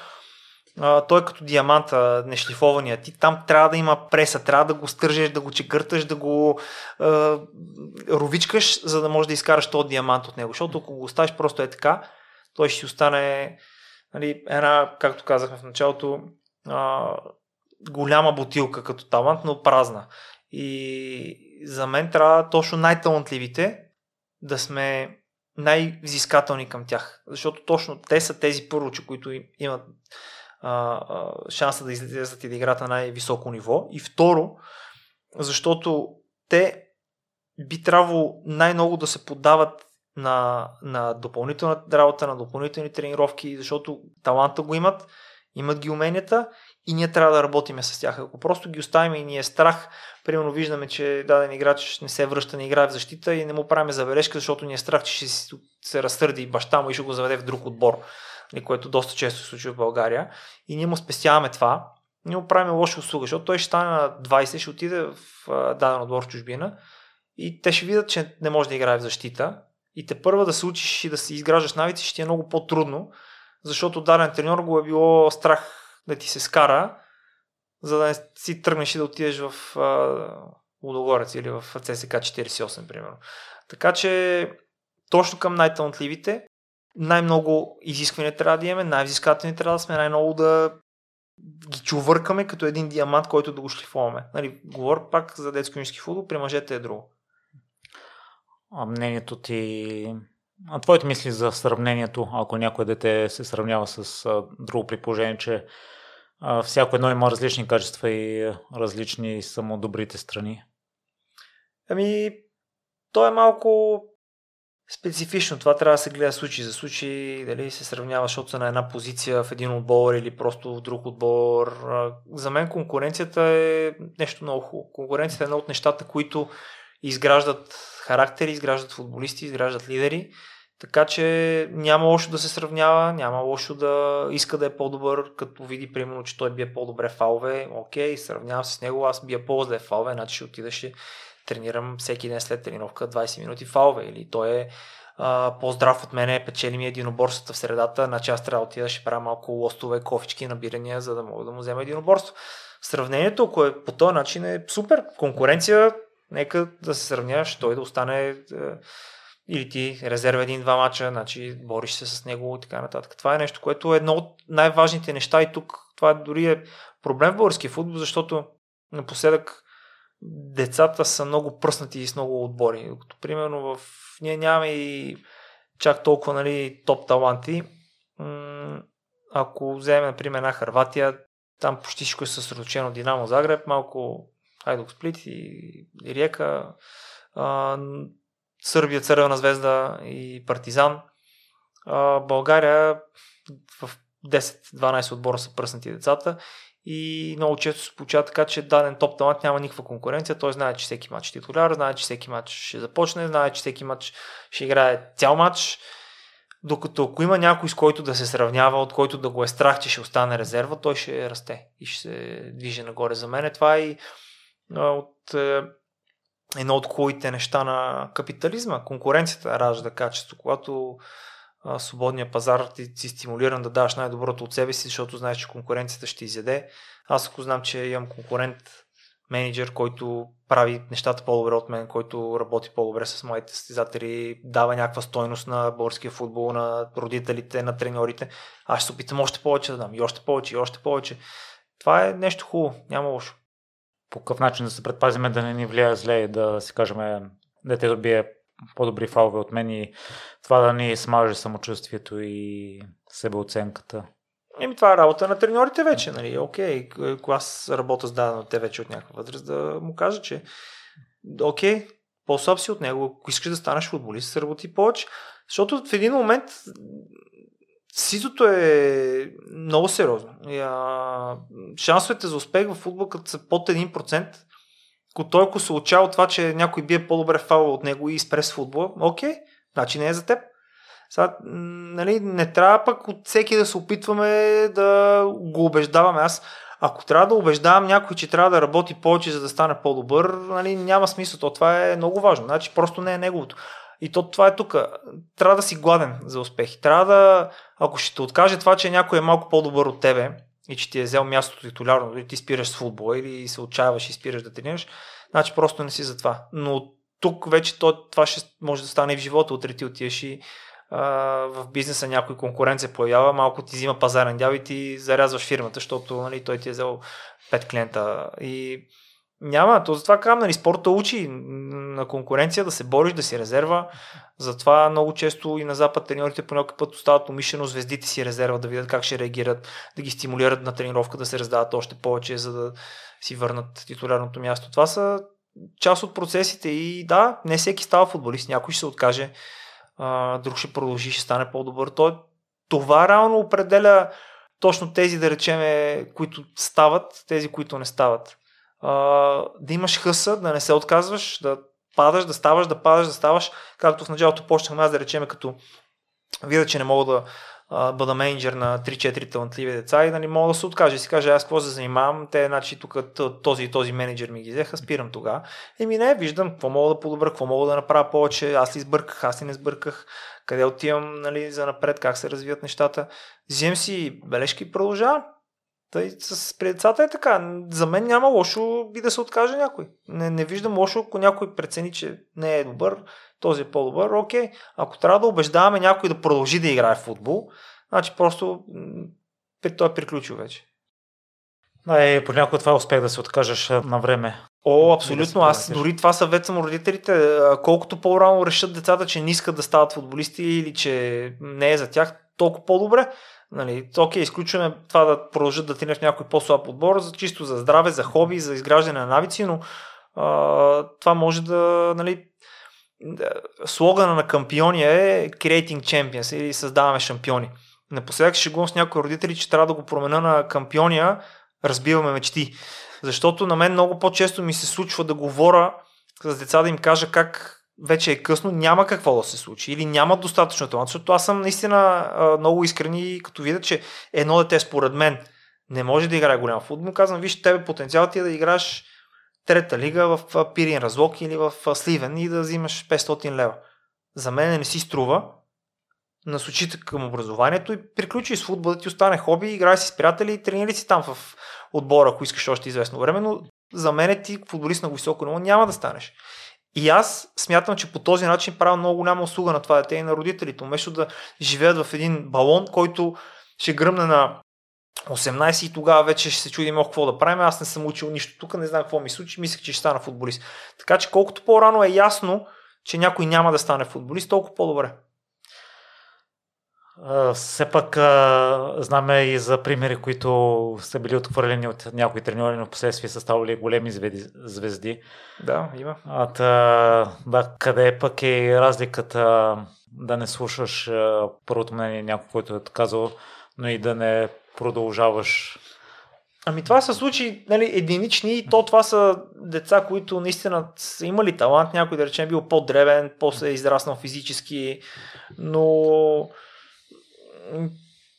той като диаманта, нешлифования. Ти там трябва да има преса, трябва да го стържеш, да го чекърташ, да го а, ровичкаш, за да можеш да изкараш този диамант от него. Защото ако го оставиш просто е така, той ще си остане нали, една, както казахме в началото, а, голяма бутилка като талант, но празна. И за мен трябва точно най-талантливите да сме най-взискателни към тях. Защото точно те са тези първо, които имат а, шанса да излезат и да играят на най-високо ниво. И второ, защото те би трябвало най-много да се подават на, на допълнителна работа, на допълнителни тренировки, защото таланта го имат, имат ги уменията и ние трябва да работиме с тях. Ако просто ги оставим и ни е страх, примерно виждаме, че даден играч не се връща, не играе в защита и не му правим забележка, защото ни е страх, че ще се разтърди баща му и ще го заведе в друг отбор което доста често се случва в България. И ние му спестяваме това, ние му правим лоша услуга, защото той ще стане на 20, ще отиде в даден отбор в чужбина и те ще видят, че не може да играе в защита и те първа да се учиш и да си изграждаш навици ще е много по-трудно, защото даден треньор го е било страх да ти се скара, за да не си тръгнеш и да отидеш в Лудогорец или в ЦСК 48, примерно. Така че точно към най-талантливите най-много изисквания трябва да имаме, най-взискателни трябва да сме, най-много да ги чувъркаме като един диамант, който да го шлифоваме. Нали, говоря пак за детско юношески футбол, при мъжете е друго. А мнението ти, а твоите мисли за сравнението, ако някое дете се сравнява с а, друго при положение, че а, всяко едно има различни качества и различни само добрите страни? Ами, то е малко специфично. Това трябва да се гледа случай за случай, дали се сравнява, защото са на една позиция в един отбор или просто в друг отбор. За мен конкуренцията е нещо много хубаво. Конкуренцията е едно от нещата, които изграждат характери, изграждат футболисти, изграждат лидери. Така че няма лошо да се сравнява, няма лошо да иска да е по-добър, като види примерно, че той бие по-добре фалове. Окей, сравнявам се с него, аз бия по-зле фалове, значи ще отидеш тренирам всеки ден след тренировка 20 минути фалове или той е а, по-здрав от мене, печели ми единоборствата в средата, значи аз трябва да отида, ще правя малко лостове, кофички, набирания, за да мога да му взема единоборство. Сравнението, ако е по този начин е супер. Конкуренция, нека да се сравняваш, той да остане е, или ти резерва един-два мача, значи бориш се с него и така нататък. Това е нещо, което е едно от най-важните неща и тук това дори е проблем в българския футбол, защото напоследък децата са много пръснати и с много отбори. Като примерно в... Ние нямаме и чак толкова нали, топ таланти. Ако вземем, например, една Харватия, там почти всичко е съсредоточено Динамо Загреб, малко Хайдок Сплит и, и Риека, а, Сърбия, Цървена звезда и Партизан. А, България в 10-12 отбора са пръснати децата и много често се получава така, че даден топ талант няма никаква конкуренция. Той знае, че всеки матч е титуляр, знае, че всеки матч ще започне, знае, че всеки матч ще играе цял матч. Докато ако има някой с който да се сравнява, от който да го е страх, че ще остане резерва, той ще расте и ще се движи нагоре. За мен това е и от е, едно от хубавите неща на капитализма. Конкуренцията ражда качество. Когато свободния пазар ти си стимулиран да даваш най-доброто от себе си, защото знаеш, че конкуренцията ще изяде. Аз ако знам, че имам конкурент, менеджер, който прави нещата по-добре от мен, който работи по-добре с моите състезатели, дава някаква стойност на българския футбол, на родителите, на треньорите, аз ще се опитам още повече да дам и още повече и още повече. Това е нещо хубаво, няма лошо. По какъв начин да се предпазиме да не ни влияе зле и да си кажем детето бие по-добри фалове от мен и това да ни смаже самочувствието и себеоценката. Еми, това е работа на треньорите вече, нали? Окей, ако аз работя с дадено те вече от някаква възраст, да му кажа, че окей, по-слаб си от него, ако искаш да станеш футболист, се работи повече. Защото в един момент ситото е много сериозно. Шансовете за успех в футбол, като са под 1%, ако той ако се уча от това, че някой бие по-добре фаула от него и спре с футбола, окей, значи не е за теб. Сега, нали, не трябва пък от всеки да се опитваме да го убеждаваме. Аз, ако трябва да убеждавам някой, че трябва да работи повече, за да стане по-добър, нали, няма смисъл. То това е много важно. Значи просто не е неговото. И то това е тук. Трябва да си гладен за успехи. Трябва да, ако ще те откаже това, че някой е малко по-добър от тебе, и че ти е взел мястото титулярно, дори ти спираш с футбола или се отчаяваш и спираш да тренираш, значи просто не си за това. Но тук вече то, това ще може да стане и в живота, утре ти отиеш и а, в бизнеса някой конкурент се появява, малко ти взима пазарен дял и ти зарязваш фирмата, защото нали, той ти е взел 5 клиента. И няма, то затова казвам, нали, спорта учи на конкуренция да се бориш, да си резерва. Затова много често и на Запад треньорите по някакъв път остават умишлено звездите си резерва, да видят как ще реагират, да ги стимулират на тренировка, да се раздават още повече, за да си върнат титулярното място. Това са част от процесите и да, не всеки става футболист, някой ще се откаже, друг ще продължи, ще стане по-добър. То, това реално определя точно тези, да речеме, които стават, тези, които не стават а, да имаш хъса, да не се отказваш, да падаш, да ставаш, да падаш, да ставаш, както в началото почнахме аз да речеме като видя, че не мога да а, бъда менеджер на 3-4 талантливи деца и да не мога да се откажа и си кажа аз какво се занимавам, те значи тук този и този менеджер ми ги взеха, спирам тогава. Еми не, виждам какво мога да подобра, какво мога да направя повече, аз ли сбърках, аз ли не сбърках, къде отивам нали, за напред, как се развиват нещата. Взем си бележки и продължавам. Тъй, с при децата е така. За мен няма лошо и да се откаже някой. Не, не виждам лошо, ако някой прецени, че не е добър, този е по-добър. Окей, ако трябва да убеждаваме някой да продължи да играе в футбол, значи просто той е приключил вече. Да, и понякога това е успех да се откажеш на време. О, абсолютно. Аз дори това съветвам родителите. Колкото по-рано решат децата, че не искат да стават футболисти или че не е за тях, толкова по-добре. Нали, окей, изключваме това да продължат да тренират някой по-слаб отбор, за, чисто за здраве, за хоби, за изграждане на навици, но а, това може да, нали, слогана на кампиония е Creating Champions или създаваме шампиони. Напоследък шегувам с някои родители, че трябва да го променя на кампиония, разбиваме мечти. Защото на мен много по-често ми се случва да говоря с деца да им кажа как вече е късно, няма какво да се случи или няма достатъчно талант, защото аз съм наистина много искрен и като видя, че едно дете според мен не може да играе голям футбол, казвам, виж, тебе потенциал ти е да играеш трета лига в Пирин Разлог или в Сливен и да взимаш 500 лева. За мен не си струва, насочи към образованието и приключи с футбол да ти остане хоби, играй си с приятели и тренирай си там в отбора, ако искаш още известно време, но за мен ти футболист на високо ниво няма да станеш. И аз смятам, че по този начин правя много голяма услуга на това дете и на родителите. Вместо да живеят в един балон, който ще гръмне на 18 и тогава вече ще се чудим какво да правим. Аз не съм учил нищо тук, не знам какво ми случи, мислех, че ще стана футболист. Така че колкото по-рано е ясно, че някой няма да стане футболист, толкова по-добре. Все пак знаме и за примери, които са били отхвърлени от някои треньори, но последствие са ставали големи звезди. Да, има. А, та, да, къде пък е разликата да не слушаш първото мнение някой, който е казал, но и да не продължаваш Ами това са случаи нали, единични и то това са деца, които наистина са имали талант, някой да речем бил по-дребен, после е израснал физически, но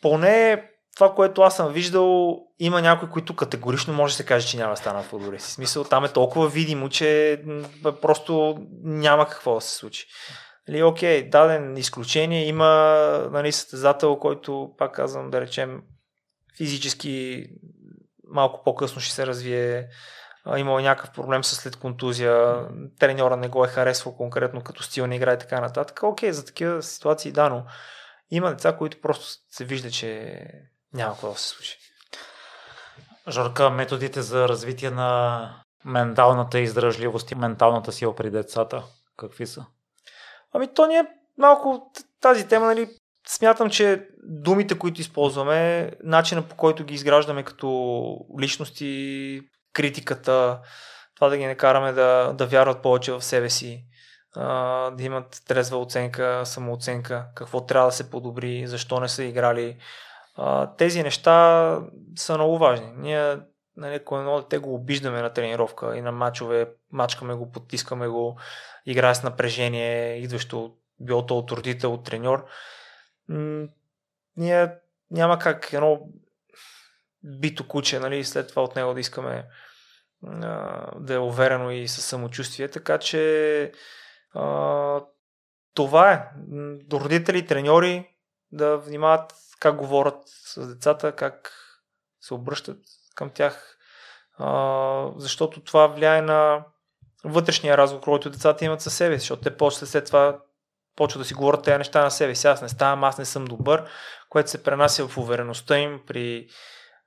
поне това, което аз съм виждал, има някои, които категорично може да се каже, че няма да станат футболисти. В смисъл, там е толкова видимо, че просто няма какво да се случи. Нали, окей, даден изключение, има нали, състезател, който, пак казвам, да речем, физически малко по-късно ще се развие, имал някакъв проблем с след контузия, треньора не го е харесвал конкретно като стил не играе и така нататък. Окей, за такива ситуации да, но има деца, които просто се вижда, че няма какво да се случи. Жорка, методите за развитие на менталната издръжливост и менталната сила при децата, какви са? Ами то ни е малко тази тема, нали, смятам, че думите, които използваме, начина по който ги изграждаме като личности, критиката, това да ги накараме да, да вярват повече в себе си, да имат трезва оценка, самооценка, какво трябва да се подобри, защо не са играли. Тези неща са много важни. Ние нали, ако едно дете го обиждаме на тренировка и на мачове, мачкаме го, потискаме го, играе с напрежение, идващо било то от родител, от треньор, ние няма как едно бито куче, нали, след това от него да искаме да е уверено и със самочувствие, така че това е. Родители, треньори да внимават как говорят с децата, как се обръщат към тях, а, защото това влияе на вътрешния разговор, който децата имат със себе си, защото те после след това почват да си говорят тези неща на себе си. Аз не ставам, аз не съм добър, което се пренася в увереността им при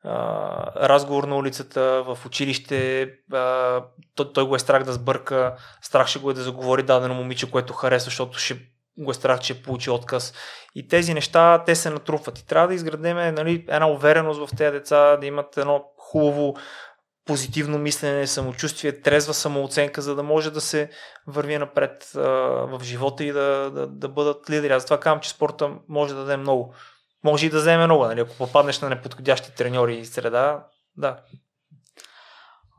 разговор на улицата, в училище, а, той, го е страх да сбърка, страх ще го е да заговори дадено момиче, което харесва, защото ще го е страх, че получи отказ. И тези неща, те се натрупват. И трябва да изградим нали, една увереност в тези деца, да имат едно хубаво позитивно мислене, самочувствие, трезва самооценка, за да може да се върви напред а, в живота и да, да, да бъдат лидери. Аз това казвам, че спорта може да даде много може и да вземе много, нали? ако попаднеш на неподходящи треньори и среда, да.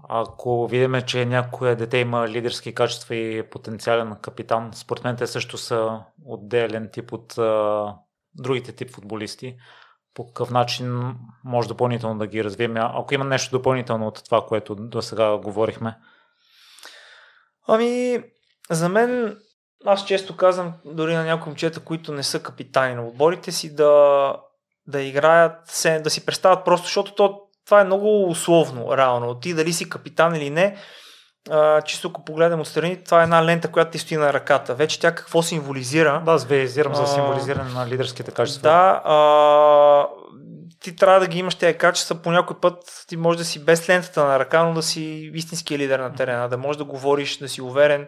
Ако видиме, че някое дете има лидерски качества и потенциален капитан, според мен те също са отделен тип от а, другите тип футболисти. По какъв начин може допълнително да ги развием? Ако има нещо допълнително от това, което до сега говорихме. Ами, за мен аз често казвам дори на някои момчета, които не са капитани на отборите си, да, да играят, да си представят просто, защото то, това е много условно, реално. Ти дали си капитан или не, а, чисто ако погледнем отстрани, това е една лента, която ти стои на ръката. Вече тя какво символизира? Да, аз визирам за символизиране на лидерските качества. Да, а, ти трябва да ги имаш тези качества. По някой път ти може да си без лентата на ръка, но да си истински лидер на терена, да можеш да говориш, да си уверен.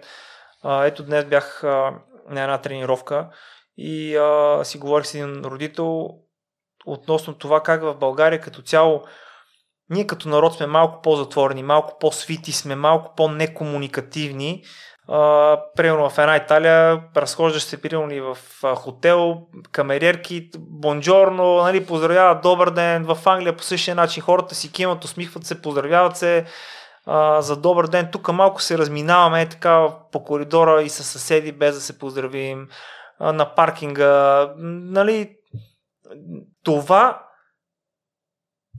А, ето днес бях а, на една тренировка и а, си говорих с един родител относно това как в България като цяло ние като народ сме малко по-затворени, малко по-свити сме, малко по-некомуникативни. Uh, примерно в една Италия разхождаш се примерно и в хотел, камериерки, бонджорно, нали, поздравяват добър ден. В Англия по същия начин хората си кимат, усмихват се, поздравяват се uh, за добър ден. Тук малко се разминаваме е, така по коридора и с съседи без да се поздравим uh, на паркинга. Нали, това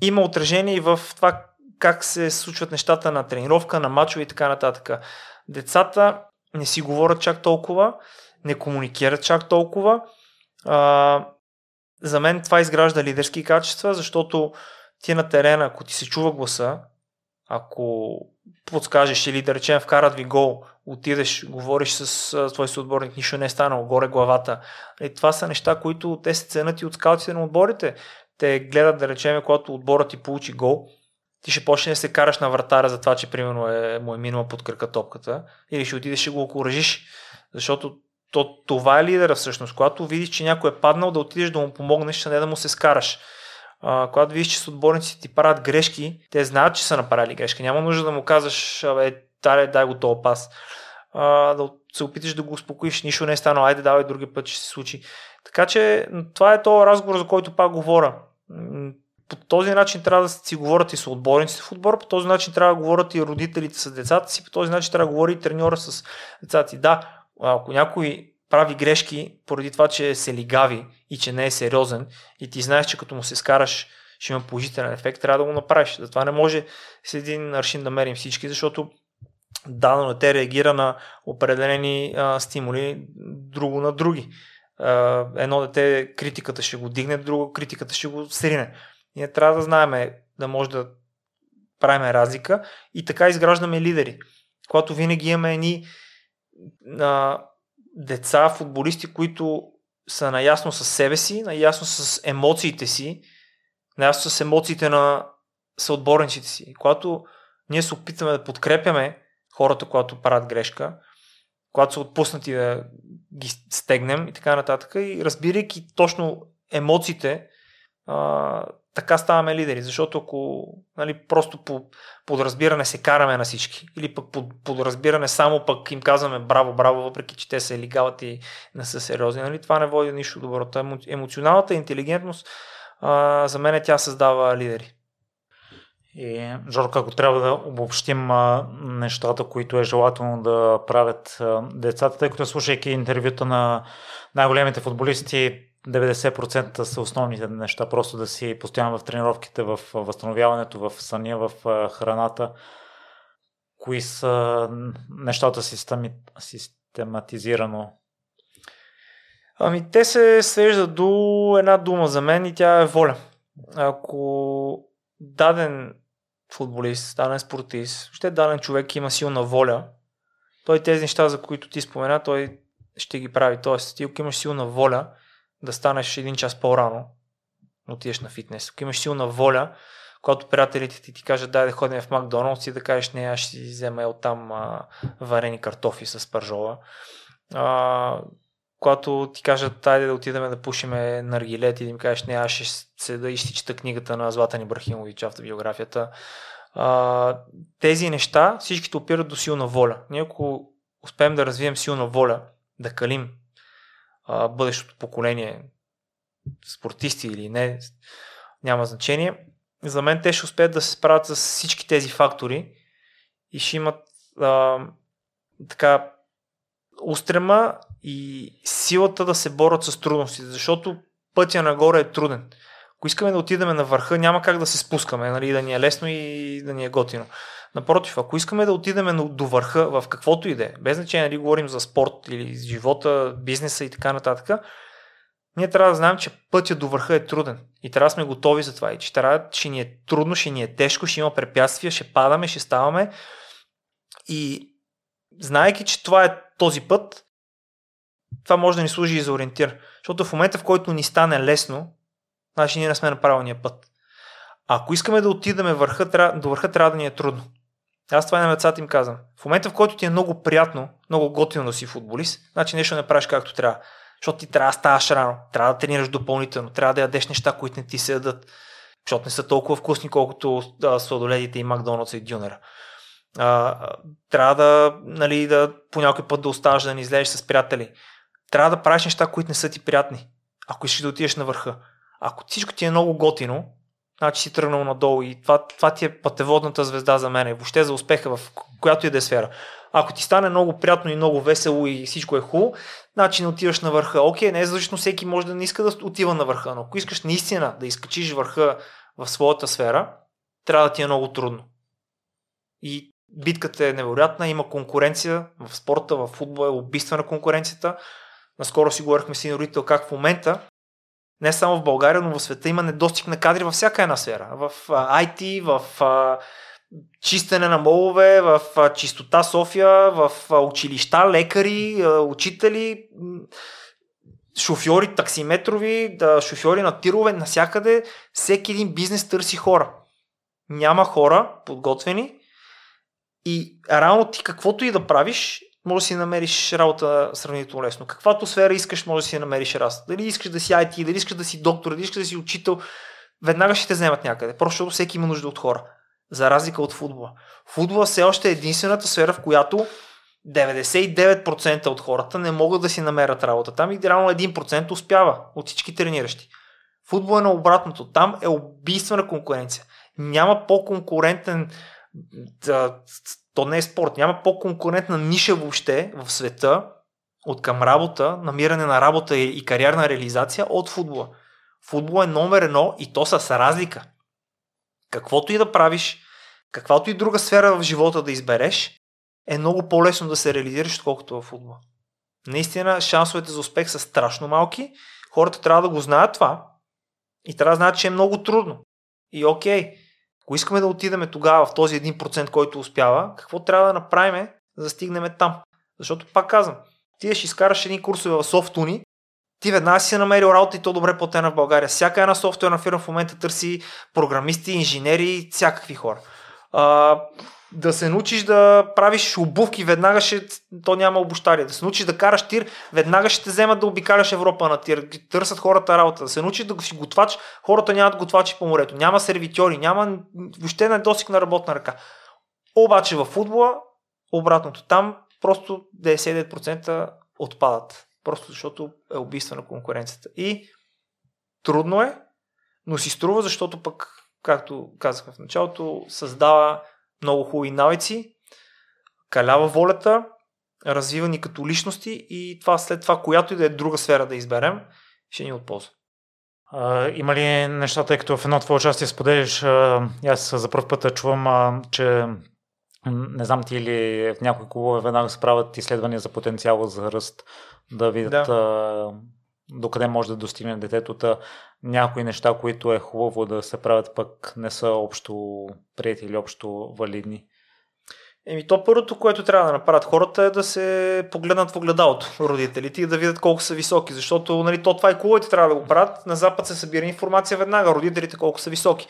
има отражение и в това как се случват нещата на тренировка, на мачове и така нататък. Децата не си говорят чак толкова, не комуникират чак толкова. А, за мен това изгражда лидерски качества, защото ти на терена, ако ти се чува гласа, ако подскажеш или да речем вкарат ви гол, отидеш, говориш с твой съотборник, нищо не е станало, горе главата. И това са неща, които те се ценят и от скаутите на отборите те гледат, да речем, когато отборът ти получи гол, ти ще почне да се караш на вратара за това, че примерно е, му е минала под кръка топката, или ще отидеш и го окоръжиш, защото то, това е лидера всъщност. Когато видиш, че някой е паднал, да отидеш да му помогнеш, а не да му се скараш. А, когато видиш, че с отборниците ти правят грешки, те знаят, че са направили грешки. Няма нужда да му казваш, абе, дай, дай го този пас. А, да се опиташ да го успокоиш, нищо не е станало, айде давай други път ще се случи. Така че това е този разговор, за който пак говоря. По този начин трябва да си говорят и с отборниците в отбор, по този начин трябва да говорят и родителите с децата си, по този начин трябва да говори и треньора с децата си. Да, ако някой прави грешки поради това, че се лигави и че не е сериозен и ти знаеш, че като му се скараш ще има положителен ефект, трябва да го направиш. Затова не може с един аршин да мерим всички, защото дано на те реагира на определени а, стимули, друго на други едно дете критиката ще го дигне, друго критиката ще го срине. Ние трябва да знаем да може да правим разлика и така изграждаме лидери. Когато винаги имаме едни а, деца, футболисти, които са наясно с себе си, наясно с емоциите си, наясно с емоциите на съотборниците си. Когато ние се опитваме да подкрепяме хората, когато правят грешка, когато са отпуснати да ги стегнем и така нататък. И разбирайки точно емоциите, а, така ставаме лидери. Защото ако нали, просто по подразбиране се караме на всички, или пък по подразбиране само пък им казваме браво, браво, въпреки че те се лигават и не са сериозни, нали, това не води нищо добро. Емоционалната интелигентност а, за мен тя създава лидери. И, Жорка, ако трябва да обобщим а, нещата, които е желателно да правят а, децата, тъй като слушайки интервюта на най-големите футболисти, 90% са основните неща, просто да си постоянно в тренировките, в възстановяването, в съня, в храната. Кои са нещата системи, систематизирано? Ами те се свеждат до една дума за мен и тя е воля. Ако даден футболист, даден спортист, ще даден човек има силна воля, той тези неща, за които ти спомена, той ще ги прави. Тоест, ти ако имаш силна воля да станеш един час по-рано, отидеш на фитнес, ако имаш силна воля, когато приятелите ти ти кажат дай да ходим в Макдоналдс и да кажеш не, аз ще си взема от там а, варени картофи с пържола. А, когато ти кажат, айде да отидем да пушиме наргилет и да им кажеш, не, аз ще седа и ще чета книгата на Златан Ибрахимович, автобиографията. А, тези неща всичките опират до силна воля. Ние ако успеем да развием силна воля, да калим а, бъдещото поколение, спортисти или не, няма значение, за мен те ще успеят да се справят с всички тези фактори и ще имат а, така устрема и силата да се борят с трудностите, защото пътя нагоре е труден. Ако искаме да отидем на върха, няма как да се спускаме, нали, да ни е лесно и да ни е готино. Напротив, ако искаме да отидем до върха в каквото и да е, без значение дали говорим за спорт или живота, бизнеса и така нататък, ние трябва да знаем, че пътя до върха е труден и трябва да сме готови за това. И че, трябва, ще ни е трудно, ще ни е тежко, ще има препятствия, ще падаме, ще ставаме. И знаеки, че това е този път, това може да ни служи и за ориентир. Защото в момента, в който ни стане лесно, значи ние не сме на правилния път. Ако искаме да отидем върха, до върха, трябва да ни е трудно. Аз това и на децата им казвам. В момента, в който ти е много приятно, много готино да си футболист, значи нещо не правиш както трябва. Защото ти трябва да ставаш рано, трябва да тренираш допълнително, трябва да ядеш неща, които не ти се ядат, защото не са толкова вкусни, колкото да, сладоледите и Макдоналдс и Дюнера. А, трябва да, нали, да по някой път да оставаш да не излезеш с приятели. Трябва да правиш неща, които не са ти приятни, ако искаш да отидеш на върха. Ако всичко ти е много готино, значи си тръгнал надолу и това, това ти е пътеводната звезда за мен, въобще за успеха в която и да е сфера. Ако ти стане много приятно и много весело и всичко е хубаво, значи не отиваш на върха. Окей, не е защото всеки може да не иска да отива на върха, но ако искаш наистина да изкачиш върха в своята сфера, трябва да ти е много трудно. И битката е невероятна, има конкуренция в спорта, в футбола убийствена конкуренцията. Наскоро си говорихме с един родител как в момента не само в България, но в света има недостиг на кадри във всяка една сфера. В IT, в чистене на молове, в чистота София, в училища, лекари, учители, шофьори таксиметрови, шофьори на тирове, насякъде. Всеки един бизнес търси хора. Няма хора подготвени и рано ти каквото и да правиш, може да си намериш работа сравнително лесно. Каквато сфера искаш, може да си намериш работа. Дали искаш да си IT, дали искаш да си доктор, дали искаш да си учител, веднага ще те вземат някъде. Просто защото всеки има нужда от хора. За разлика от футбола. Футбола все още е единствената сфера, в която 99% от хората не могат да си намерят работа. Там и реално 1% успява от всички трениращи. Футбол е на обратното. Там е убийствена конкуренция. Няма по-конкурентен то не е спорт. Няма по-конкурентна ниша въобще в света от към работа, намиране на работа и кариерна реализация от футбола. Футбол е номер едно и то с разлика. Каквото и да правиш, каквато и друга сфера в живота да избереш, е много по-лесно да се реализираш, отколкото в футбола. Наистина, шансовете за успех са страшно малки. Хората трябва да го знаят това. И трябва да знаят, че е много трудно. И окей, ако искаме да отидем тогава в този 1%, който успява, какво трябва да направим, за да стигнем там? Защото пак казвам, ти ще изкараш едни курсове в софтуни, ти веднага си намерил работа и то добре платена в България. Всяка една софтуерна фирма в момента търси програмисти, инженери, всякакви хора. Да се научиш да правиш обувки, веднага ще, то няма обощария. Да се научиш да караш тир, веднага ще те вземат да обикаляш Европа на тир. Търсят хората работа. Да се научиш да си готвач, хората нямат готвачи по морето. Няма сервитьори, няма въобще недостиг на работна ръка. Обаче в футбола, обратното, там просто 99% отпадат. Просто защото е убийство на конкуренцията. И трудно е, но си струва, защото пък, както казахме в началото, създава много хубави навици, калява волята, развива ни като личности и това след това, която и да е друга сфера да изберем, ще ни от полза. А, има ли неща, тъй като в едно твое участие споделиш, аз за първ път чувам, а, че не знам ти или в някои клубове веднага се правят изследвания за потенциала за ръст, да видят да. Докъде може да достигне детето. Някои неща, които е хубаво да се правят, пък не са общо прияти или общо валидни. Еми, то първото, което трябва да направят хората е да се погледнат в огледалото, родителите, и да видят колко са високи, защото нали, то това и клубовете трябва да го правят. На Запад се събира информация веднага, родителите колко са високи.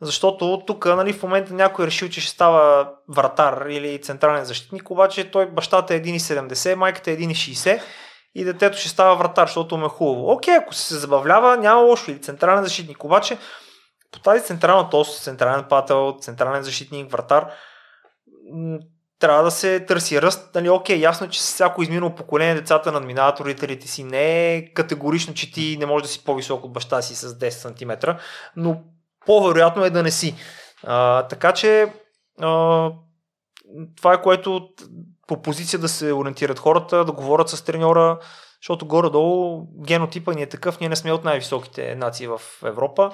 Защото тук нали, в момента някой е решил, че ще става вратар или централен защитник, обаче той бащата е 1,70, майката е 1,60 и детето ще става вратар, защото му е хубаво. Окей, ако се забавлява, няма лошо. Или централен защитник. Обаче по тази централна тост, централен пател, централен защитник, вратар, трябва да се търси ръст. Нали, окей, ясно, че с всяко изминало поколение децата надминават родителите си. Не е категорично, че ти не можеш да си по-висок от баща си с 10 см, но по-вероятно е да не си. А, така че а, това е което по позиция да се ориентират хората, да говорят с треньора, защото горе-долу генотипа ни е такъв, ние не сме от най-високите нации в Европа.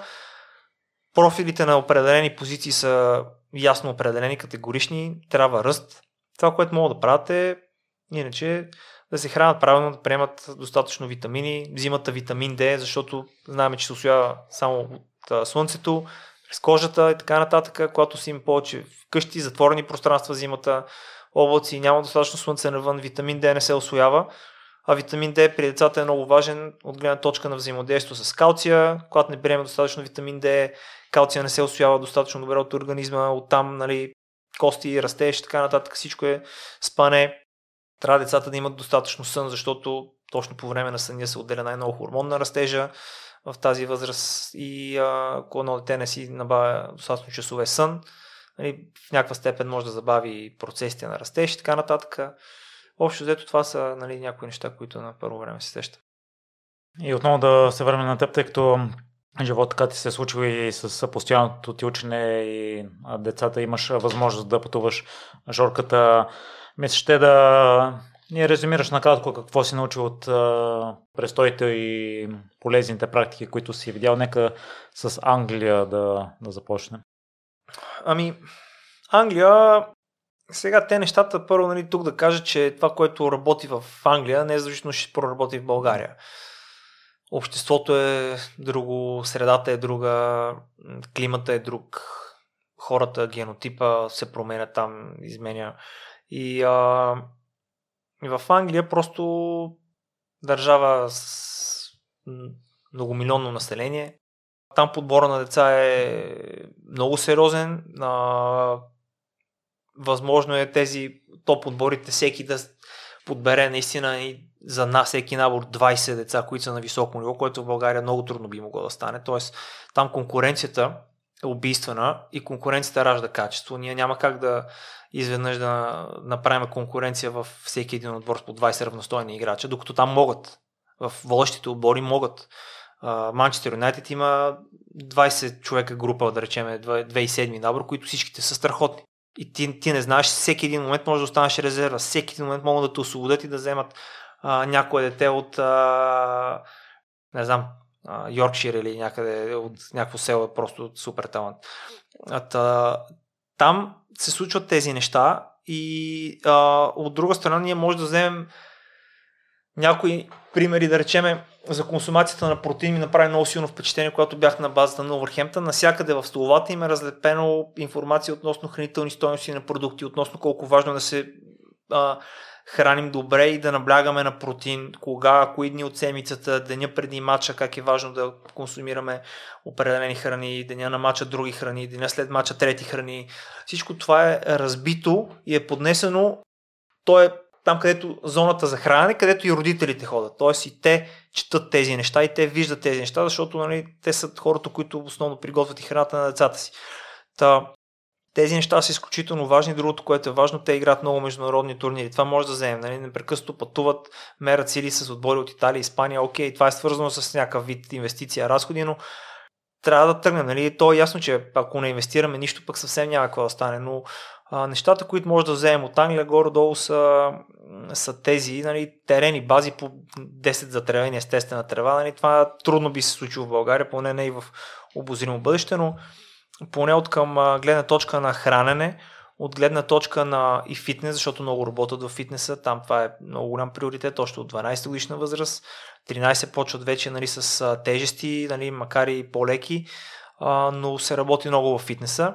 Профилите на определени позиции са ясно определени, категорични, трябва ръст. Това, което могат да правят е иначе да се хранят правилно, да приемат достатъчно витамини, взимат витамин D, защото знаем, че се освоява само от слънцето, през кожата и така нататък, когато си им повече вкъщи, затворени пространства зимата, облаци, няма достатъчно слънце навън, витамин D не се освоява. а витамин D при децата е много важен от гледна точка на взаимодействието с калция. Когато не приеме достатъчно витамин D, калция не се освоява достатъчно добре от организма, оттам нали, кости, растеж така нататък, всичко е спане. Трябва децата да имат достатъчно сън, защото точно по време на съня се отделя най-много хормон на растежа в тази възраст и ако едно дете не си набавя достатъчно часове сън, нали, в някаква степен може да забави процесите на растеж и така нататък. Общо взето това са нали, някои неща, които на първо време се сещат. И отново да се върнем на теб, тъй като живот така ти се е случил и с постоянното ти учене и децата имаш възможност да пътуваш жорката. Мисля, ще да ни резюмираш накратко какво си научил от престоите и полезните практики, които си видял. Нека с Англия да, да започнем. Ами, Англия, сега те нещата, първо нали, тук да кажа, че това, което работи в Англия, не е задължително ще проработи в България. Обществото е друго, средата е друга, климата е друг, хората, генотипа се променя там, изменя. И, а, в Англия просто държава с многомилионно население. Там подбора на деца е много сериозен. А, възможно е тези топ отборите всеки да подбере наистина и за нас всеки набор 20 деца, които са на високо ниво, което в България много трудно би могло да стане. Тоест, там конкуренцията е убийствена и конкуренцията ражда качество. Ние няма как да изведнъж да направим конкуренция в всеки един отбор по 20 равностойни играча, докато там могат. В водещите отбори могат. Манчестър Юнайтед има 20 човека група, да речем, 27 набор, които всичките са страхотни. И ти, ти не знаеш, всеки един момент може да останеш резерва, всеки един момент могат да те освободят и да вземат а, някое дете от, а, не знам, а, Йоркшир или някъде от някакво село, просто супер талант. А, там се случват тези неща и а, от друга страна ние може да вземем някои примери, да речеме, за консумацията на протеин ми направи много силно впечатление, когато бях на базата на Овърхемптън. Насякъде в столовата им е разлепено информация относно хранителни стоености на продукти, относно колко важно е да се а, храним добре и да наблягаме на протеин, кога, кои дни от седмицата, деня преди матча, как е важно да консумираме определени храни, деня на матча други храни, деня след матча трети храни. Всичко това е разбито и е поднесено. То е там, където зоната за хранене, където и родителите ходят. Тоест и те четат тези неща и те виждат тези неща, защото нали, те са хората, които основно приготвят и храната на децата си. Та, тези неща са изключително важни. Другото, което е важно, те играят много международни турнири. Това може да вземем. Нали? Непрекъснато пътуват, мерят сили с отбори от Италия, Испания. Окей, това е свързано с някакъв вид инвестиция, разходи, но трябва да тръгнем. Нали? То е ясно, че ако не инвестираме нищо, пък съвсем няма какво да стане. Но а, нещата, които може да вземем от Англия, горе-долу са, са тези нали, терени, бази по 10 затревени естествена трева. Нали, това трудно би се случило в България, поне не и в обозримо бъдеще, но поне от към гледна точка на хранене, от гледна точка на и фитнес, защото много работят в фитнеса, там това е много голям приоритет, още от 12 годишна възраст, 13 почват вече нали, с тежести, нали, макар и по-леки, а, но се работи много в фитнеса.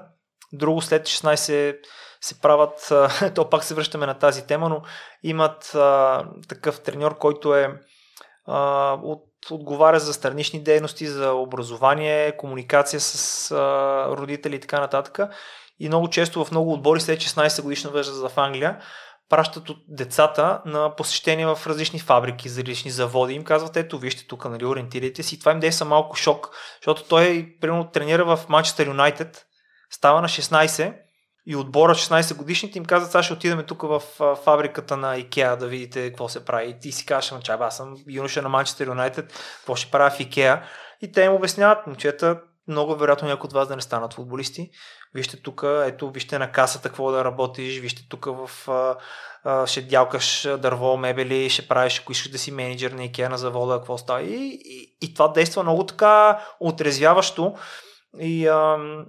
Друго след 16 се правят, то пак се връщаме на тази тема, но имат а, такъв треньор, който е а, от, отговаря за странични дейности, за образование, комуникация с а, родители и така нататък. И много често в много отбори след 16 годишна възраст в Англия пращат от децата на посещение в различни фабрики, за различни заводи. Им казват, ето вижте тук, нали, ориентирайте си. Това им действа малко шок, защото той, примерно, тренира в Манчестър Юнайтед, става на 16 и отбора 16 годишните им казват, сега ще отидем тук в фабриката на Икеа да видите какво се прави. И си кажеш, чай, аз съм юноша на Манчестър Юнайтед, какво ще правя в Икеа? И те им обясняват, момчета, много вероятно някои от вас да не станат футболисти. Вижте тук, ето, вижте на касата какво да работиш, вижте тук в а, а, ще дялкаш дърво, мебели, ще правиш, ако искаш да си менеджер на Икеа на завода, какво става. И, и, и това действа много така отрезвяващо. И ам,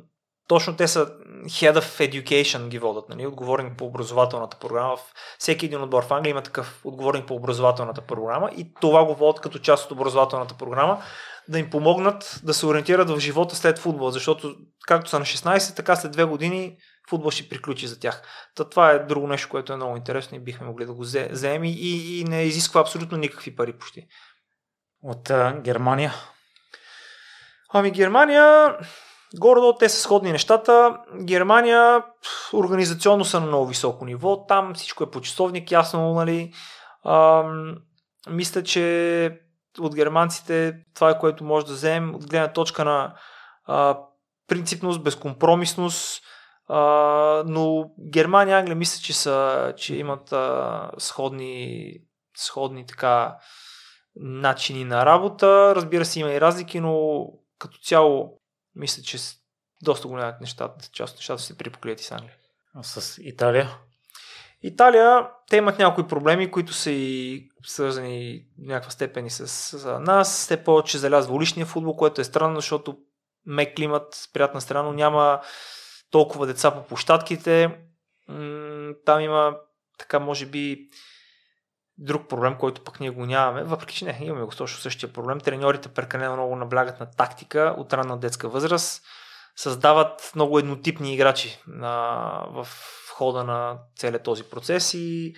точно те са Head of Education ги водят, нали? отговорник по образователната програма. Всеки един отбор в Англия има такъв отговорник по образователната програма и това го водят като част от образователната програма. да им помогнат да се ориентират в живота след футбола, защото както са на 16, така след две години футбол ще приключи за тях. Та, това е друго нещо, което е много интересно и бихме могли да го вземем и, и не изисква абсолютно никакви пари почти. От а, Германия? Ами Германия, горе те са сходни нещата. Германия организационно са на много високо ниво. Там всичко е по часовник, ясно, нали. А, мисля, че от германците това е което може да вземем от гледна точка на а, принципност, безкомпромисност, а, но Германия и Англия мисля, че, са, че имат а, сходни, сходни така начини на работа. Разбира се, има и разлики, но като цяло мисля, че доста големи нещата, част от нещата се припокрият и с Англия. А с Италия? Италия, те имат някои проблеми, които са и свързани в някаква степен и с, с нас. Те повече залязва уличния футбол, което е странно, защото мек климат, приятна страна, но няма толкова деца по площадките. Там има така, може би, друг проблем, който пък ние го нямаме, въпреки че не, имаме го точно същия проблем. Треньорите прекалено много наблягат на тактика от ранна детска възраст, създават много еднотипни играчи на, в хода на целият този процес и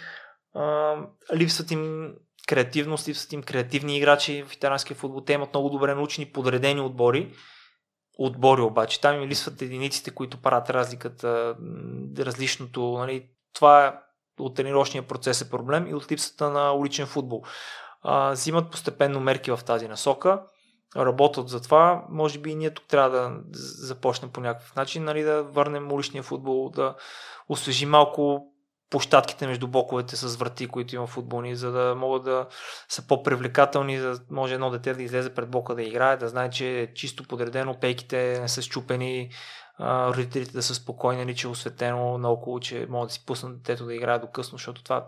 а, липсват им креативност, липсват им креативни играчи в италианския футбол. Те имат много добре научени, подредени отбори. Отбори обаче. Там им липсват единиците, които правят разликата, различното. Нали. Това е от тренировъчния процес е проблем и от липсата на уличен футбол. А, взимат постепенно мерки в тази насока, работят за това. Може би и ние тук трябва да започнем по някакъв начин, нали, да върнем уличния футбол, да освежим малко площадките между боковете с врати, които има футболни, за да могат да са по-привлекателни, да може едно дете да излезе пред бока да играе, да знае, че е чисто подредено, пейките не са щупени, родителите да са спокойни, нали, че е осветено наоколо, че могат да си пуснат детето да играе до късно, защото това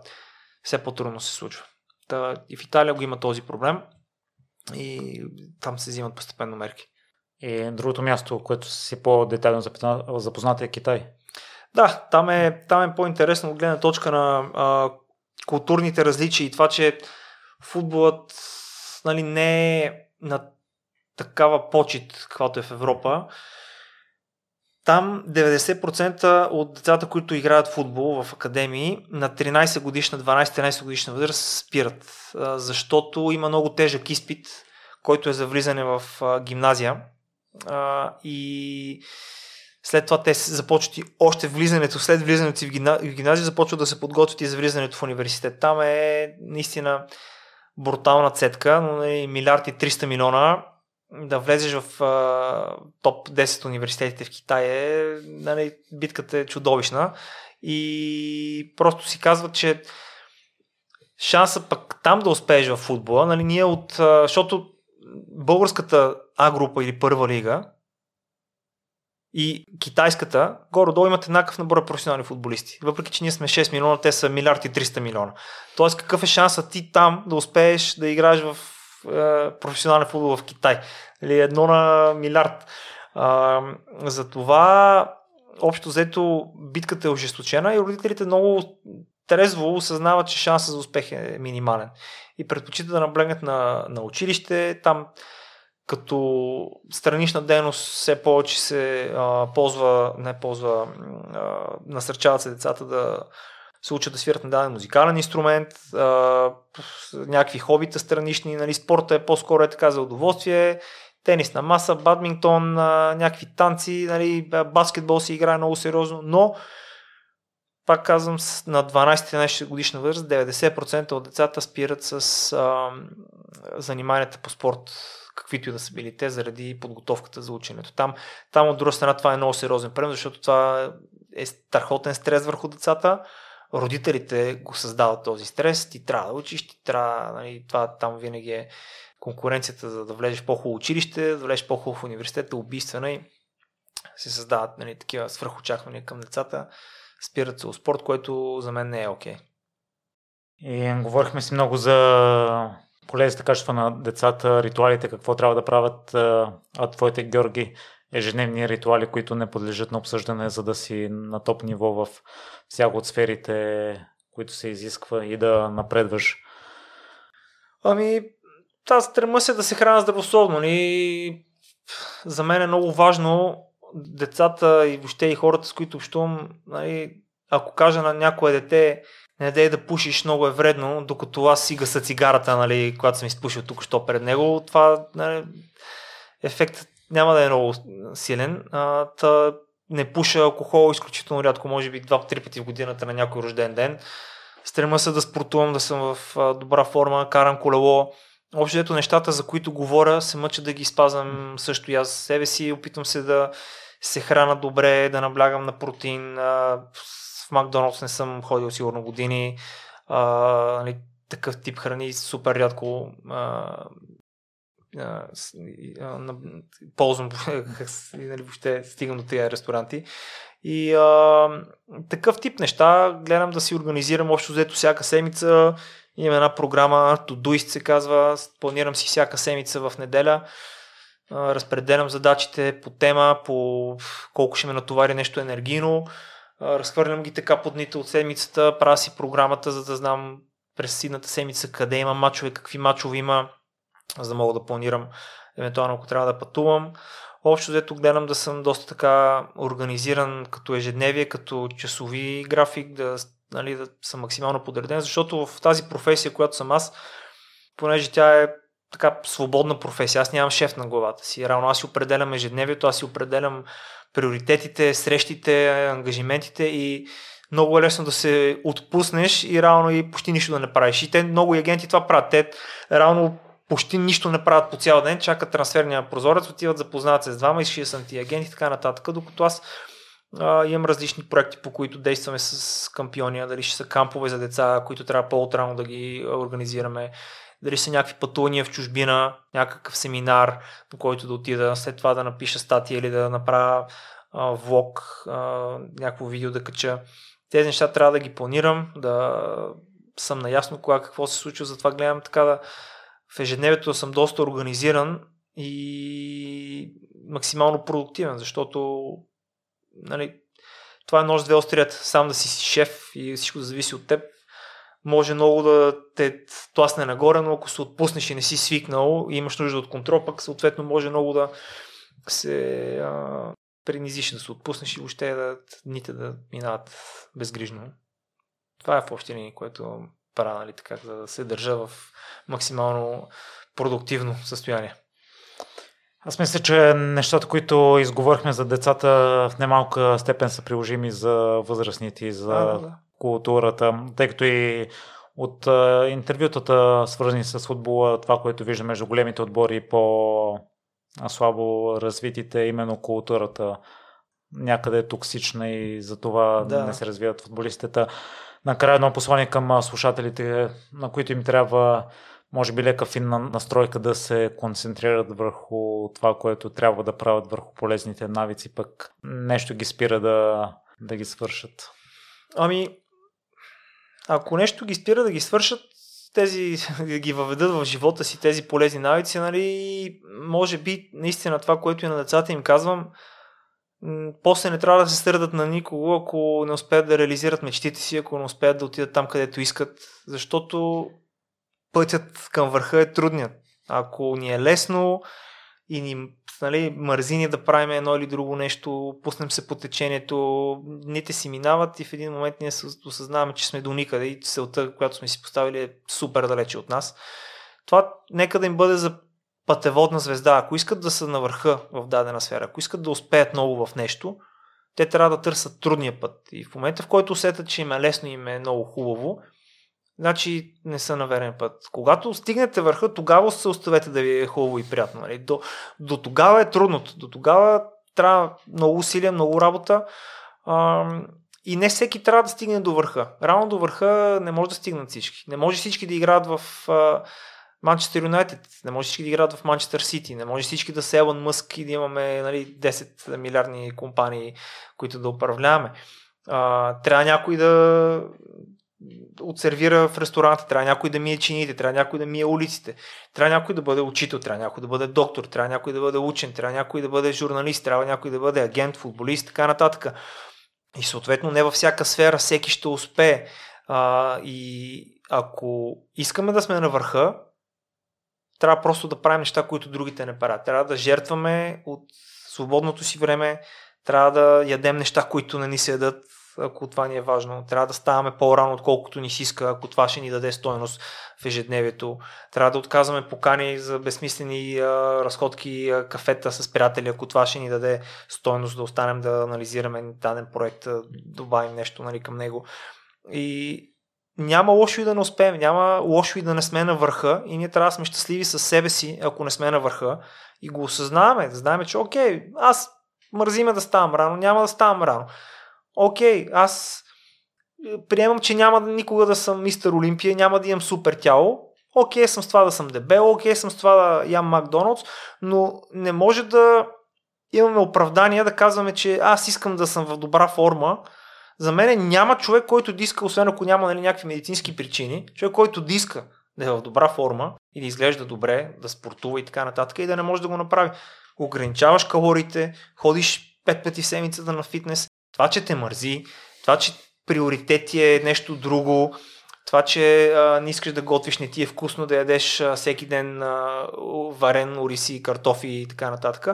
все по-трудно се случва. Та, и в Италия го има този проблем и там се взимат постепенно мерки. И другото място, което си по-детайлно запознат е Китай. Да, там е, там е по-интересно от гледна точка на а, културните различия и това, че футболът нали, не е на такава почет, каквато е в Европа. Там 90% от децата, които играят футбол в академии, на 13 годишна, 12-13 годишна възраст спират, защото има много тежък изпит, който е за влизане в гимназия. И след това те започват и още влизането, след влизането си в гимназия, започват да се подготвят и за влизането в университет. Там е наистина брутална цетка, но е милиард и 300 милиона да влезеш в а, топ 10 университетите в Китай е, нали, битката е чудовищна и просто си казват, че шанса пък там да успееш в футбола, нали, ние от, защото българската А група или първа лига и китайската, горе-долу имат еднакъв набор професионални футболисти. Въпреки, че ние сме 6 милиона, те са милиард и 300 милиона. Тоест, какъв е шансът ти там да успееш да играеш в професионален футбол в Китай. Или едно на милиард. А, затова общо взето битката е ожесточена и родителите много трезво осъзнават, че шансът за успех е минимален. И предпочитат да наблегнат на, на училище. Там като странична дейност все повече се а, ползва, не ползва, а, насърчават се децата да се учат да свират на даден музикален инструмент, а, някакви хобита странични, нали, спорта е по-скоро е така за удоволствие, тенис на маса, бадминтон, а, някакви танци, нали, баскетбол се играе много сериозно, но пак казвам, на 12-13 годишна възраст 90% от децата спират с а, заниманията по спорт, каквито и да са били те, заради подготовката за ученето. Там, там от друга страна това е много сериозен проблем, защото това е страхотен стрес върху децата родителите го създават този стрес, ти трябва да учиш, ти трябва, нали, това там винаги е конкуренцията за да влезеш по-хубаво училище, да влезеш по-хубаво в университет, е убийствена и се създават нали, такива свръхочаквания към децата, спират се от спорт, което за мен не е окей. Okay. И говорихме си много за полезните качества на децата, ритуалите, какво трябва да правят а твоите Георги ежедневни ритуали, които не подлежат на обсъждане, за да си на топ ниво в всяко от сферите, които се изисква и да напредваш? Ами, аз стрема се да се храна здравословно. Нали? За мен е много важно децата и въобще и хората, с които общувам, нали, ако кажа на някое дете, не дай да пушиш, много е вредно, докато аз си гаса цигарата, нали, когато съм изпушил тук що пред него, това нали, ефектът няма да е много силен. А, та, не пуша алкохол изключително рядко, може би два-три пъти в годината на някой рожден ден. Стрема се да спортувам, да съм в добра форма, карам колело. Общо ето нещата, за които говоря, се мъча да ги спазвам също и аз себе си. Опитвам се да се храна добре, да наблягам на протеин. В Макдоналдс не съм ходил сигурно години. А, нали, такъв тип храни супер рядко а, а, а, ползвам нали, въобще стигам до тези ресторанти. И а, такъв тип неща гледам да си организирам общо взето всяка седмица. Имам една програма, Todoist се казва, планирам си всяка седмица в неделя. А, разпределям задачите по тема, по колко ще ме натовари нещо енергийно. А, разхвърлям ги така по дните от седмицата, правя си програмата, за да знам през сидната седмица къде има мачове, какви мачове има, за да мога да планирам евентуално ако трябва да пътувам. Общо взето гледам да съм доста така организиран като ежедневие, като часови график, да, нали, да съм максимално подреден, защото в тази професия, която съм аз, понеже тя е така свободна професия, аз нямам шеф на главата си. Равно аз си определям ежедневието, аз си определям приоритетите, срещите, ангажиментите и много е лесно да се отпуснеш и реално и почти нищо да не правиш. И те много агенти това правят. Те реално почти нищо не правят по цял ден, чакат трансферния прозорец, отиват запознават се с двама, изшия съм ти агент и така нататък, докато аз а, имам различни проекти, по които действаме с кампиония, дали ще са кампове за деца, които трябва по-отрано да ги организираме, дали са някакви пътувания в чужбина, някакъв семинар, на който да отида, след това да напиша статия или да направя а, влог, а, някакво видео да кача. Тези неща трябва да ги планирам, да съм наясно кога какво се случва, затова гледам така да в ежедневието съм доста организиран и максимално продуктивен, защото нали, това е нож две острият. Сам да си шеф и всичко да зависи от теб, може много да те тласне нагоре, но ако се отпуснеш и не си свикнал и имаш нужда от контрол, пък съответно може много да се а, принизиш, да се отпуснеш и въобще да дните да минават безгрижно. Това е в общи линии, което правя, нали, така да се държа в максимално продуктивно състояние. Аз мисля, че нещата, които изговорихме за децата в немалка степен са приложими за възрастните и за а, да. културата, тъй като и от интервютата, свързани с футбола, това, което виждаме между големите отбори и по-слабо развитите, именно културата някъде е токсична и за това да. не се развиват футболистите накрая едно послание към слушателите, на които им трябва може би лека финна настройка да се концентрират върху това, което трябва да правят върху полезните навици, пък нещо ги спира да, да ги свършат. Ами, ако нещо ги спира да ги свършат, тези да ги въведат в живота си тези полезни навици, нали, може би наистина това, което и на децата им казвам, после не трябва да се сърдат на никого, ако не успеят да реализират мечтите си, ако не успеят да отидат там, където искат, защото пътят към върха е трудният. Ако ни е лесно и ни нали, мързи да правим едно или друго нещо, пуснем се по течението, дните си минават и в един момент ние осъзнаваме, че сме до никъде и целта, която сме си поставили е супер далече от нас. Това нека да им бъде за пътеводна звезда. Ако искат да са на върха в дадена сфера, ако искат да успеят много в нещо, те трябва да търсят трудния път. И в момента, в който усетят, че им е лесно и им е много хубаво, значи не са на верен път. Когато стигнете върха, тогава се оставете да ви е хубаво и приятно. Нали? До, до тогава е трудното. До тогава трябва много усилия, много работа. Ам, и не всеки трябва да стигне до върха. Рано до върха не може да стигнат всички. Не може всички да играят в а, Манчестър Юнайтед, не може всички да играят в Манчестър Сити, не може всички да са Елън Мъск и да имаме нали, 10 милиардни компании, които да управляваме. А, трябва някой да отсервира в ресторанта, трябва някой да мие чините, трябва някой да мие улиците, трябва някой да бъде учител, трябва някой да бъде доктор, трябва някой да бъде учен, трябва някой да бъде журналист, трябва някой да бъде агент, футболист, така нататък. И съответно не във всяка сфера всеки ще успее. А, и ако искаме да сме на върха, трябва просто да правим неща, които другите не правят. Трябва да жертваме от свободното си време, трябва да ядем неща, които не ни се ядат, ако това ни е важно. Трябва да ставаме по-рано, отколкото ни си иска, ако това ще ни даде стойност в ежедневието. Трябва да отказваме покани за безсмислени а, разходки, а, кафета с приятели, ако това ще ни даде стойност да останем да анализираме даден проект, да добавим нещо нали, към него. И няма лошо и да не успеем, няма лошо и да не сме на върха и ние трябва да сме щастливи с себе си, ако не сме на върха и го осъзнаваме, да знаем, че окей, аз мързиме да ставам рано, няма да ставам рано. Окей, аз приемам, че няма никога да съм мистер Олимпия, няма да имам супер тяло. Окей съм с това да съм дебел, окей съм с това да ям Макдоналдс, но не може да имаме оправдание да казваме, че аз искам да съм в добра форма, за мен няма човек, който диска, освен ако няма нали, някакви медицински причини, човек, който диска да е в добра форма и да изглежда добре, да спортува и така нататък и да не може да го направи. Ограничаваш калориите, ходиш пет пъти в седмицата на фитнес, това, че те мързи, това, че приоритети е нещо друго, това, че а, не искаш да готвиш, не ти е вкусно да ядеш а, всеки ден а, варен ориси, картофи и така нататък,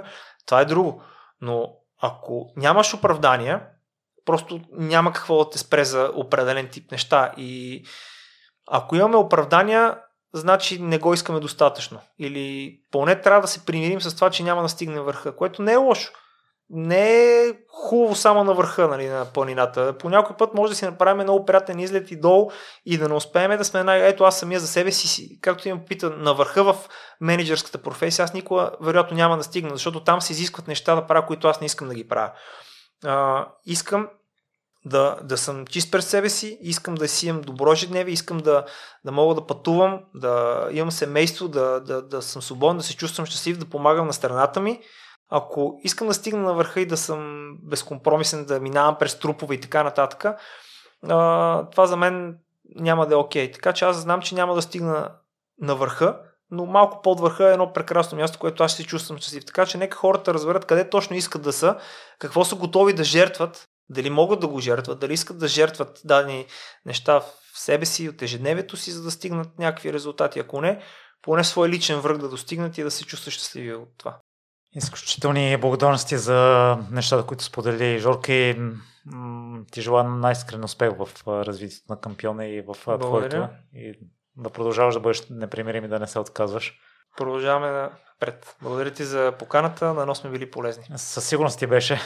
това е друго. Но ако нямаш оправдания, просто няма какво да те спре за определен тип неща. И ако имаме оправдания, значи не го искаме достатъчно. Или поне трябва да се примирим с това, че няма да стигне върха, което не е лошо. Не е хубаво само на върха нали, на планината. По някой път може да си направим много приятен излет и долу и да не успеем да сме най- Ето аз самия за себе си, както имам пита, на върха в менеджерската професия, аз никога вероятно няма да стигна, защото там се изискват неща да правя, които аз не искам да ги правя а, искам да, да съм чист пред себе си, искам да си имам добро ежедневие, искам да, да мога да пътувам, да имам семейство, да, да, да съм свободен, да се чувствам щастлив, да помагам на страната ми. Ако искам да стигна на върха и да съм безкомпромисен, да минавам през трупове и така нататък, а, това за мен няма да е окей. Okay. Така че аз знам, че няма да стигна на върха, но малко под върха е едно прекрасно място, което аз се чувствам щастлив. Така че нека хората разберат къде точно искат да са, какво са готови да жертват, дали могат да го жертват, дали искат да жертват дадени неща в себе си, от ежедневието си, за да стигнат някакви резултати. Ако не, поне свой личен връх да достигнат и да се чувстват щастливи от това. Изключителни благодарности за нещата, които сподели Жорки. Ти желая най-искрен успех в развитието на кампиона и в Благодаря. твоето. И да продължаваш да бъдеш непримирим и да не се отказваш. Продължаваме напред. Благодаря ти за поканата, но сме били полезни. Със сигурност ти беше.